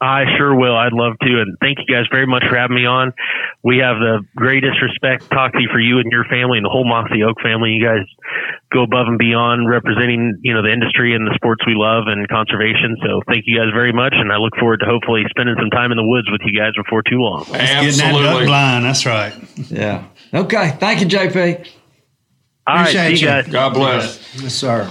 I sure will. I'd love to. And thank you guys very much for having me on. We have the greatest respect, Toxey, for you and your family and the whole Mossy Oak family. You guys go above and beyond representing, you know, the industry and the sports we love and conservation. So thank you guys very much. And I look forward to hopefully spending some time in the woods with you guys before too long. Absolutely. Getting that duck blind. That's right. Yeah. Okay. Thank you, JP. All right. See you guys. God bless. Yes, sir.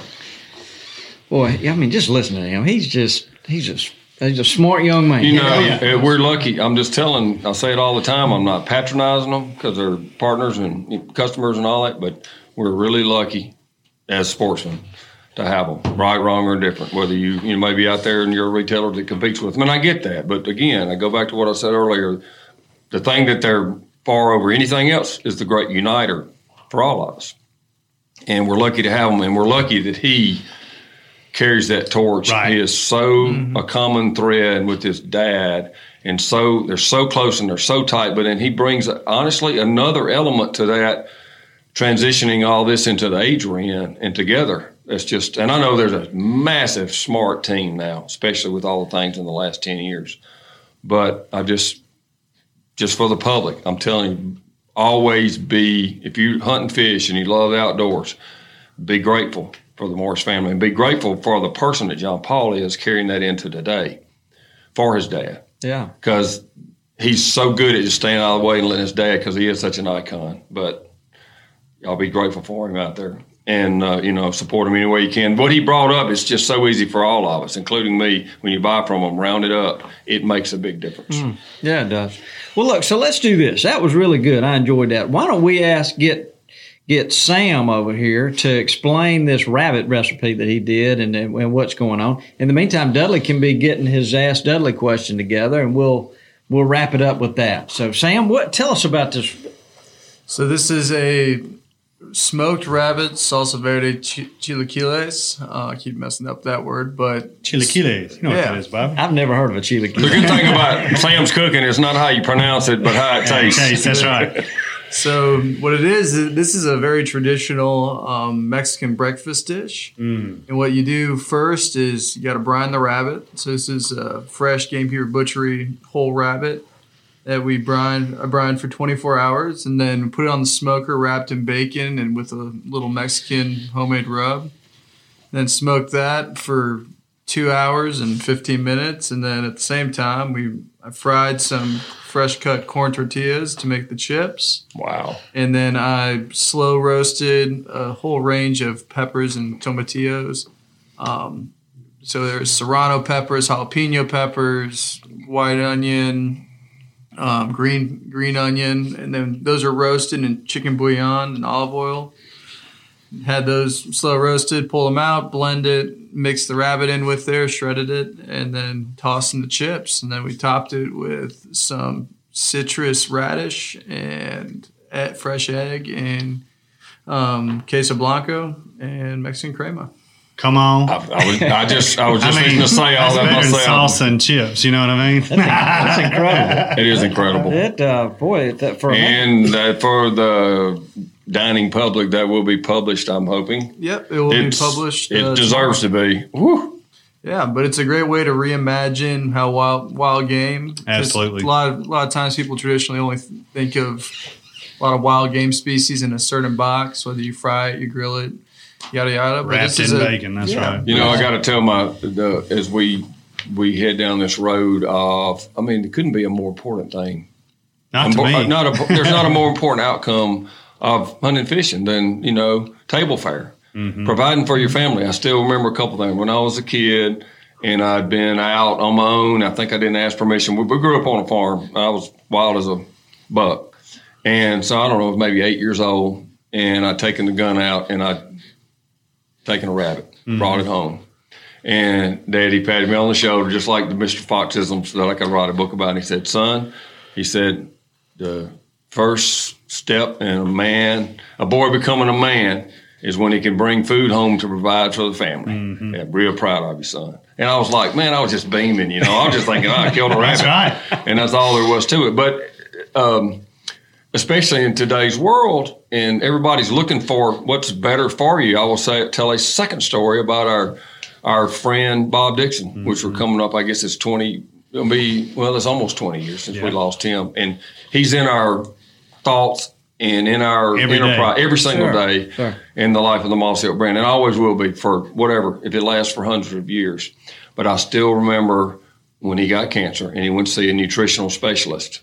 Boy, I mean, just listen to him. He's just, he's just He's a smart young man. You know, yeah. Uh, we're lucky. I'm just telling. I say it all the time. I'm not patronizing them because they're partners and customers and all that, but we're really lucky as sportsmen to have them, right, wrong, or different. Whether you you may be out there and you're a retailer that competes with them, and I get that. But again, I go back to what I said earlier. The thing that they're far over anything else is the great uniter for all of us, and we're lucky to have them, and we're lucky that he carries that torch. Right. He is so mm-hmm. a common thread with his dad, and so they're so close and they're so tight. But then he brings honestly another element to that, transitioning all this into the age we're in and together. It's just, and I know there's a massive smart team now, especially with all the things in the last ten years. But I just, just for the public, I'm telling you, always be if you hunt and fish and you love the outdoors, be grateful for the Morris family and be grateful for the person that John Paul is carrying that into today for his dad. Yeah. Because he's so good at just staying out of the way and letting his dad, because he is such an icon. But I'll be grateful for him out there and, uh, you know, support him any way you can. What he brought up is just so easy for all of us, including me. When you buy from him, round it up, it makes a big difference. Mm. Yeah, it does. Well, look, so let's do this. That was really good. I enjoyed that. Why don't we ask, get get Sam over here to explain this rabbit recipe that he did and, and what's going on. In the meantime, Dudley can be getting his Ask Dudley question together, and we'll we'll wrap it up with that. So, Sam, what tell us about this? So, this is a smoked rabbit salsa verde ch- chilaquiles. Uh, I keep messing up that word, but chilaquiles. You know yeah. what that is, Bob? I've never heard of a chilaquiles. The good thing about Sam's cooking is not how you pronounce it, but how it tastes. tastes that's right. So what it is, this is a very traditional um, Mexican breakfast dish. Mm. And what you do first is you got to brine the rabbit. So this is a fresh Gamekeeper Butchery whole rabbit that we brine, uh, brine for 24 hours, and then put it on the smoker wrapped in bacon and with a little Mexican homemade rub. Then smoke that for two hours and 15 minutes, and then at the same time we I fried some fresh cut corn tortillas to make the chips. Wow. And then I slow roasted a whole range of peppers and tomatillos. Um, So there's serrano peppers, jalapeno peppers, white onion, um, green green onion, and then those are roasted in chicken bouillon and olive oil. Had those slow roasted, pull them out, blend it, mix the rabbit in with there, shredded it, and then toss in the chips. And then we topped it with some citrus radish and fresh egg and um, queso blanco and Mexican crema. Come on. I, I, was, I just I was [LAUGHS] I just mean, fixing to say all that's that better than myself. salsa and chips. You know what I mean? That's incredible. [LAUGHS] It is incredible. It, uh, boy, that for And uh, for the dining public, that will be published. I'm hoping Yep, it will It's- be published. It uh, deserves to be. Woo. Yeah, but it's a great way to reimagine how wild wild game. 'cause Absolutely. A lot of a lot of times people traditionally only think of a lot of wild game species in a certain box, whether you fry it, you grill it, yada yada. But Wrapped in a- bacon. That's yeah. right. You know, I got to tell my the, as we we head down this road of. I mean, it couldn't be a more important thing. Not to Mo- me. Not a, there's not a more important outcome of hunting fishing than you know table fare, Mm-hmm. providing for your family. I still remember a couple things when I was a kid. And I'd been out on my own. I think I didn't ask permission. We, we grew up on a farm. I was wild as a buck. And so I don't know, maybe eight years old. And I'd taken the gun out and I'd taken a rabbit, brought it home. And daddy patted me on the shoulder, just like the Mr. Foxisms that I could write a book about. And he said, Son, he said, the first step in a man, a boy becoming a man, is when he can bring food home to provide for the family. Mm-hmm. Yeah, real proud of you, son. And I was like, man, I was just beaming, you know. I was just thinking, oh, I killed a [LAUGHS] rabbit. That's right. And that's all there was to it. But um, especially in today's world, and everybody's looking for what's better for you. I will say tell a second story about our our friend Bob Dixon, which we're mm-hmm. coming up. I guess it's twenty. It'll be well, it's almost twenty years since we lost him, and he's in our thoughts and in our Every day. enterprise every single Sure, day sure. in the life of the Mossy Oak brand, and always will be for whatever if it lasts for hundreds of years. But I still remember when he got cancer and he went to see a nutritional specialist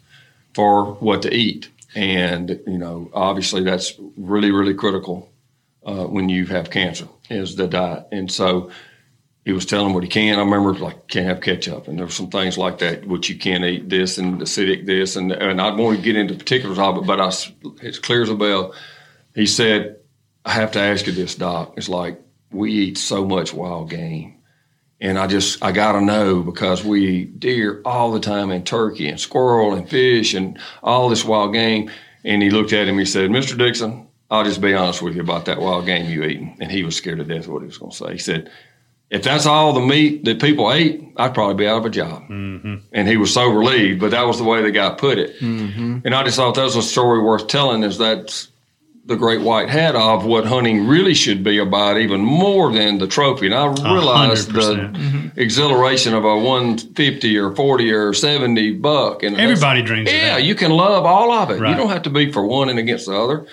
for what to eat. And, you know, obviously that's really, really critical uh, when you have cancer is the diet. And so he was telling what he can. I remember like can't have ketchup, and there were some things like that which you can't eat this and acidic this, and and I want to get into particulars of it, but I, it's clear as a bell. He said, "I have to ask you this, Doc. It's like we eat so much wild game, and I just I got to know because we deer all the time, and turkey, and squirrel, and fish, and all this wild game." And he looked at him. He said, "Mr. Dixon." I'll just be honest with you about that wild game you eating. And he was scared to death of what he was going to say. He said, if that's all the meat that people ate, I'd probably be out of a job. Mm-hmm. And he was so relieved, but that was the way the guy put it. Mm-hmm. And I just thought that was a story worth telling. Is that's the great white hat of what hunting really should be about, even more than the trophy. And I realized the 100%. exhilaration of a 150 or 40 or 70 buck. And Everybody dreams of Yeah, you can love all of it. Right. You don't have to be for one and against the other,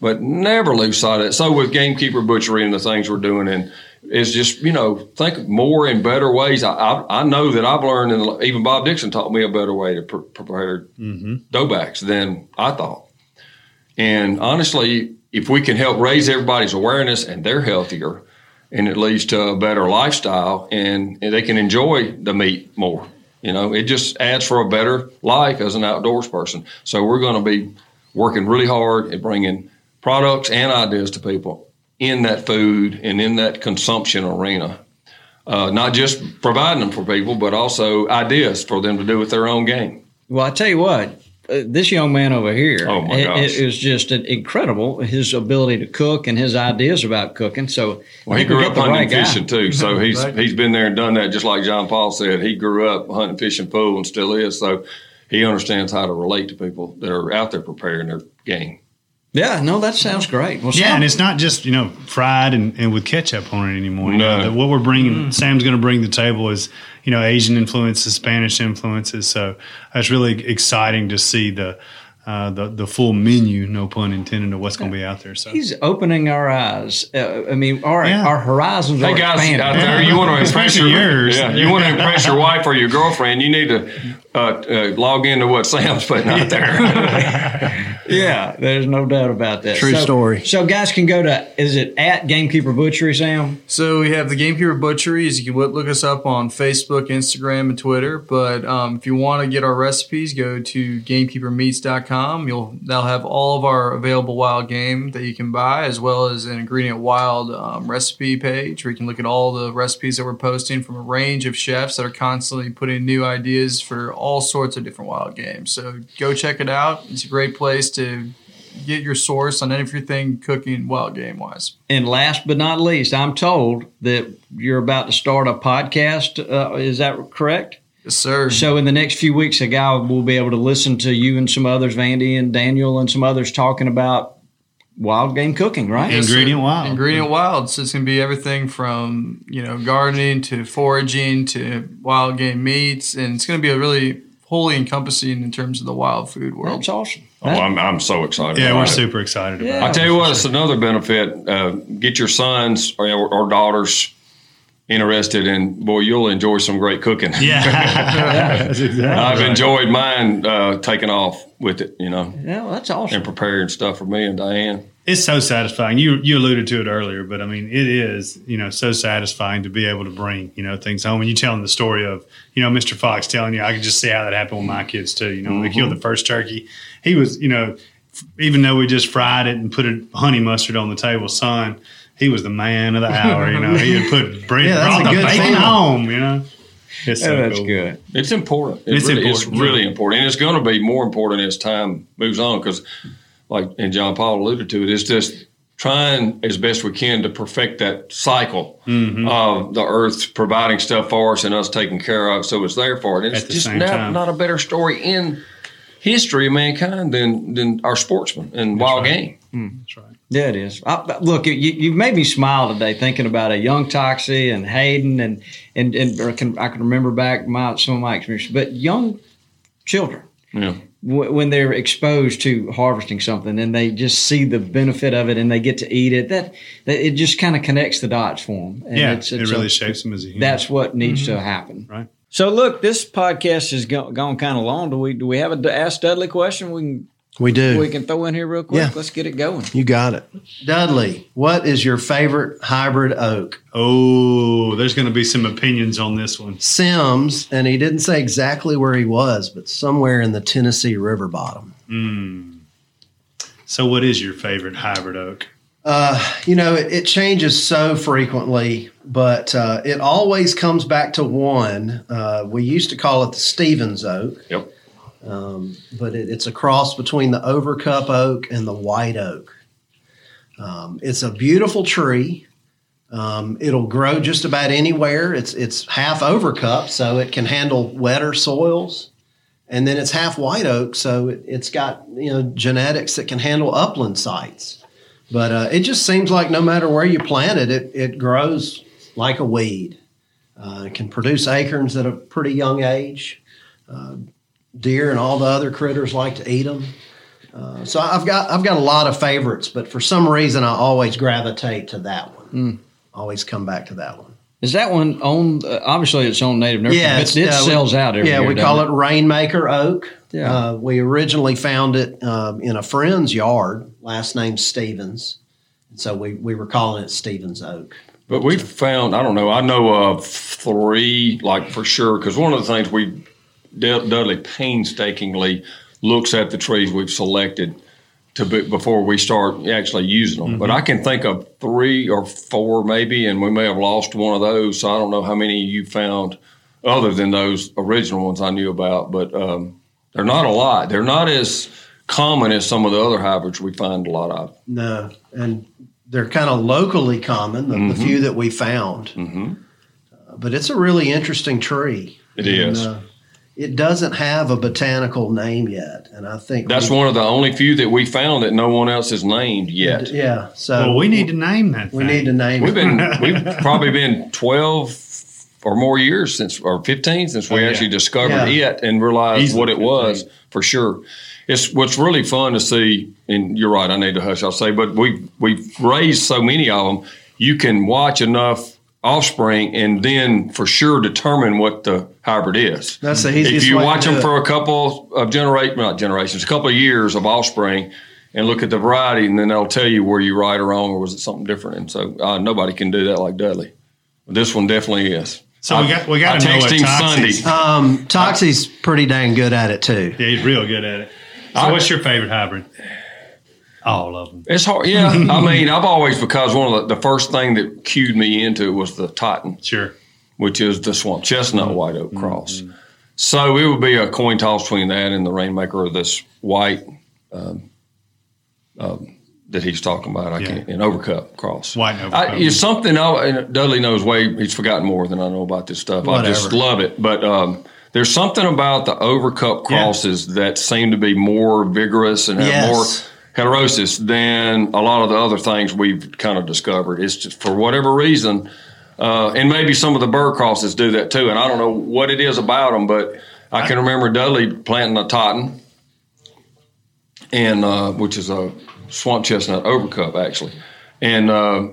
but never lose sight of it. So with gamekeeper butchery and the things we're doing, and it's just you know think more in better ways. I I, I know that I've learned, and even Bob Dixon taught me a better way to pre- prepare mm-hmm. dough backs than I thought. And honestly, if we can help raise everybody's awareness and they're healthier, and it leads to a better lifestyle, and, and they can enjoy the meat more. You know, it just adds for a better life as an outdoors person. So we're going to be working really hard at bringing products and ideas to people in that food and in that consumption arena. Uh, not just providing them for people, but also ideas for them to do with their own game. Well, I tell you what, uh, this young man over here, Oh, my it, gosh. it is just an incredible his ability to cook and his ideas about cooking. So Well, he grew got up the hunting right and guy. fishing too, so [LAUGHS] he's Right. he's been there and done that. Just like John Paul said, he grew up hunting, fishing, pool, and still is. So he understands how to relate to people that are out there preparing their game. Yeah, no, that sounds great. Well, Yeah, Sam, and it's not just you know fried and, and with ketchup on it anymore. You No. know, what we're bringing, Sam's going to bring to the table is you know Asian influences, Spanish influences. So that's really exciting to see the uh, the the full menu, no pun intended, of what's going to be out there. So he's opening our eyes. Uh, I mean, our Yeah. our horizons Hey are guys expanding. out there, you want to impress your yours. yeah, you want to impress your wife or your girlfriend, you need to uh, uh, log into what Sam's putting out there. [LAUGHS] yeah, there's no doubt about that. True So- story. So guys can go to is it at Gamekeeper Butchery, Sam? So we have the Gamekeeper Butcheries. You can look- look us up on Facebook, Instagram, and Twitter. But um, if you want to get our recipes, go to GamekeeperMeats.com. You'll they'll have all of our available wild game that you can buy, as well as an ingredient wild um, recipe page where you can look at all the recipes that we're posting from a range of chefs that are constantly putting new ideas for all sorts of different wild games. So go check it out. It's a great place to get your source on everything cooking wild game wise. And last but not least, I'm told that you're about to start a podcast. Uh, is that correct? Yes, sir. So in the next few weeks, a guy will be able to listen to you and some others, Vandy and Daniel and some others talking about wild game cooking, right? Yes, Ingredient sir. wild. Ingredient wild. So it's going to be everything from you know gardening to foraging to wild game meats, and it's going to be a really wholly encompassing in terms of the wild food world. That's awesome. Oh, I'm, I'm so excited. Yeah, about we're it. super excited about it. I it. tell you what, it's another benefit. Uh, get your sons or, or daughters interested, and boy, you'll enjoy some great cooking. [LAUGHS] Yeah, that's exactly. I've right. enjoyed mine uh, taking off with it, you know, Yeah, well, that's awesome. and preparing stuff for me and Diane. It's so satisfying. You you alluded to it earlier, but I mean, it is you know so satisfying to be able to bring you know things home. And you telling the story of you know Mr. Fox telling you, I could just see how that happened with my kids too. You know, when they killed the first turkey. He was you know, f- even though we just fried it and put a honey mustard on the table, son, he was the man of the hour. You know, he had put [LAUGHS] bread, Yeah, that's brought a the bacon home. You know, it's so Yeah, that's cool. good. It's important. It It's really, important, It's really important, and it's going to be more important as time moves on. Because, like, and John Paul alluded to it, it's just trying as best we can to perfect that cycle Mm-hmm. of the Earth providing stuff for us and us taking care of, so it's there for it. And At it's the just same not, time. not a better story in history of mankind than than our sportsmen and wild right. game. That's right. Yeah, it is. I, look, you, you made me smile today thinking about a young Toxey and Hayden and and and or can, I can remember back my some of my experiences, but young children Yeah. w- when they're exposed to harvesting something and they just see the benefit of it and they get to eat it, that, that it just kind of connects the dots for them. And Yeah, it's, it really a- shapes them as a human. That's what needs to mm-hmm. happen. Right. So look, this podcast has go, gone kind of long. Do we do we have a ask Dudley question? We can We do. we can throw in here real quick. Yeah. Let's get it going. You got it. Dudley, what is your favorite hybrid oak? Oh, there's going to be some opinions on this one. Sims, and he didn't say exactly where he was, but somewhere in the Tennessee river bottom. So, what is your favorite hybrid oak? Uh, you know, it, it changes so frequently, but uh, it always comes back to one. Uh, we used to call it the Stevens oak, Yep. Um, but it, it's a cross between the overcup oak and the white oak. Um, it's a beautiful tree. Um, it'll grow just about anywhere. It's it's half overcup, so it can handle wetter soils, and then it's half white oak, so it, it's got you know genetics that can handle upland sites. But uh, it just seems like no matter where you plant it, it, it grows like a weed. Uh, it can produce acorns at a pretty young age. Uh, deer and all the other critters like to eat them. Uh, so I've got I've got a lot of favorites, but for some reason I always gravitate to that one. Always come back to that one. Is that one on? Uh, obviously, it's on Nativ Nursery, Yeah, but it uh, sells out every yeah, year. we call it Rainmaker Oak. Yeah. Uh, we originally found it um, in a friend's yard. Last name Stevens, and so we we were calling it Stevens Oak. But we found, I don't know, I know of three, like for sure, because one of the things we, Dud- Dudley painstakingly looks at the trees we've selected to be, before we start actually using them. But I can think of three or four maybe, and we may have lost one of those. So I don't know how many you found other than those original ones I knew about. But um, they're not a lot. They're not as common as some of the other hybrids we find a lot of. No, and they're kind of locally common. The, the few that we found, Mhm. Uh, but it's a really interesting tree. It And, is. uh, it doesn't have a botanical name yet, and I think That's we- one of the only few that we found that no one else has named yet. Yeah, so Well, we need to name that. we thing. need to name We've it. been [LAUGHS] we've probably been twelve or more years since or fifteen since we Oh, yeah. actually discovered Yeah. it and realized Easily what it was for sure. It's what's really fun to see, and you're right. I need to hush. I'll say, but we we've raised so many of them. You can watch enough offspring and then for sure determine what the hybrid is. That's the easiest If you way watch do them it. for a couple of generate not generations, a couple of years of offspring and look at the variety and then they'll tell you were you right or wrong or was it something different. And so uh, nobody can do that like Dudley. This one definitely is. So we got we got I to know what him Toxey's- Sunday. Um, Toxey's pretty dang good at it too. Yeah, he's real good at it. So I- what's your favorite hybrid? All of them. It's hard. Yeah. [LAUGHS] I mean, I've always, because one of the, the first thing that cued me into it was the Titan. Sure. which is the swamp chestnut Mm-hmm. white oak cross. So it would be a coin toss between that and the rainmaker of this white um, um, that he's talking about. I Yeah. can't an overcup cross. White and I, overcup. it's something I, Dudley knows way. He's forgotten more than I know about this stuff. I just love it, but. Um, there's something about the overcup crosses that seem to be more vigorous and have Yes. more heterosis than a lot of the other things we've kind of discovered. It's just for whatever reason, uh, and maybe some of the bird crosses do that too. And I don't know what it is about them, but I can remember Dudley planting a Totten, and uh, which is a swamp chestnut overcup actually, and uh,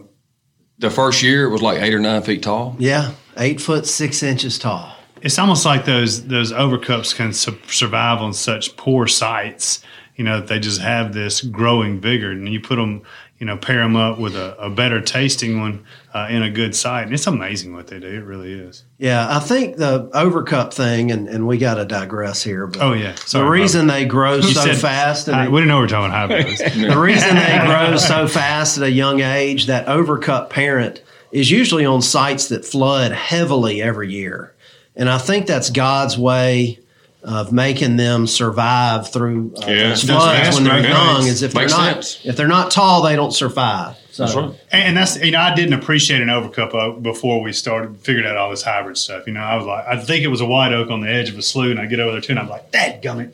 the first year it was like eight or nine feet tall. Yeah, eight foot six inches tall. It's almost like those those overcups can su- survive on such poor sites. You know, they just have this growing vigor, and you put them, you know, pair them up with a, a better tasting one uh, in a good site, and it's amazing what they do. It really is. Yeah, I think the overcup thing, and, and we got to digress here. But Oh yeah. So the reason they grow You so said- fast, and I- they- we didn't know we were talking hybrids. [LAUGHS] the reason they grow so fast at a young age, that overcup parent is usually on sites that flood heavily every year. And I think that's God's way of making them survive through uh, Yeah. those That's floods right. when they're That's young. right. Is if they're not sense. if they're not tall, they don't survive. So That's right. And, and that's you know I didn't appreciate an overcup oak before we started figured out all this hybrid stuff. You know I was like I think it was a white oak on the edge of a slough, and I get over there too, and I'm like, that gummit.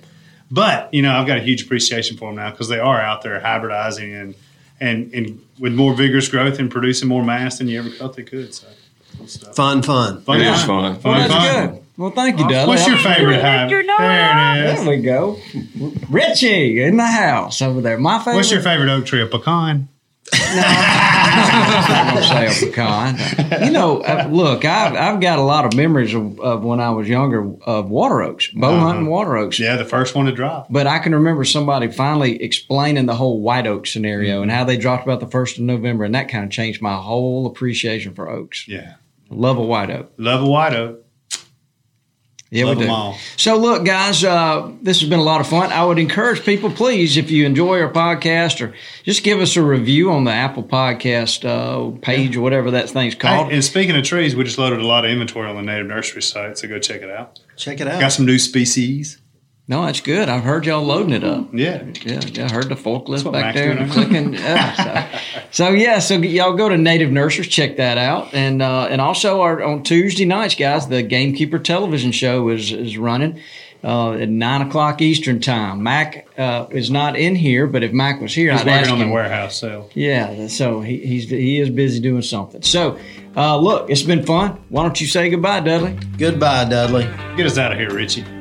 But you know I've got a huge appreciation for them now because they are out there hybridizing and and and with more vigorous growth and producing more mass than you ever thought they could. So cool stuff. fun, fun. Fun It is time. fun. Fun, That's fun. good. Well, thank you, Dudley. What's your favorite hybrid? There it is. There we go. Richie in the house over there. My favorite. What's your favorite oak tree? A pecan. I'm gonna say a pecan. You know, uh, look, I've I've got a lot of memories of, of when I was younger of water oaks, bow hunting water oaks. Yeah, the first one to drop. But I can remember somebody finally explaining the whole white oak scenario and how they dropped about the first of November, and that kind of changed my whole appreciation for oaks. Yeah, Love a white oak. love a white oak. Yeah, Love we do. them all. So, look, guys, uh, this has been a lot of fun. I would encourage people, please, if you enjoy our podcast, or just give us a review on the Apple Podcast uh, page or whatever that thing's called. Hey, and speaking of trees, we just loaded a lot of inventory on the Nativ Nursery site, so go check it out. Check it out. Got some new species. No, that's good. I've heard y'all loading it up. Yeah. Yeah, yeah, I heard the forklift what back there and clicking. Yeah, so, so yeah, so y'all go to Nativ Nurseries, check that out, and uh, and also our, on Tuesday nights, guys, the Gamekeeper television show is is running uh, at nine o'clock Eastern time. Mac uh, is not in here, but if Mac was here, He's I'd working ask on the warehouse sale. Yeah, so he, he's he is busy doing something. So, uh, look, it's been fun. Why don't you say goodbye, Dudley? Goodbye, Dudley. Get us out of here, Richie.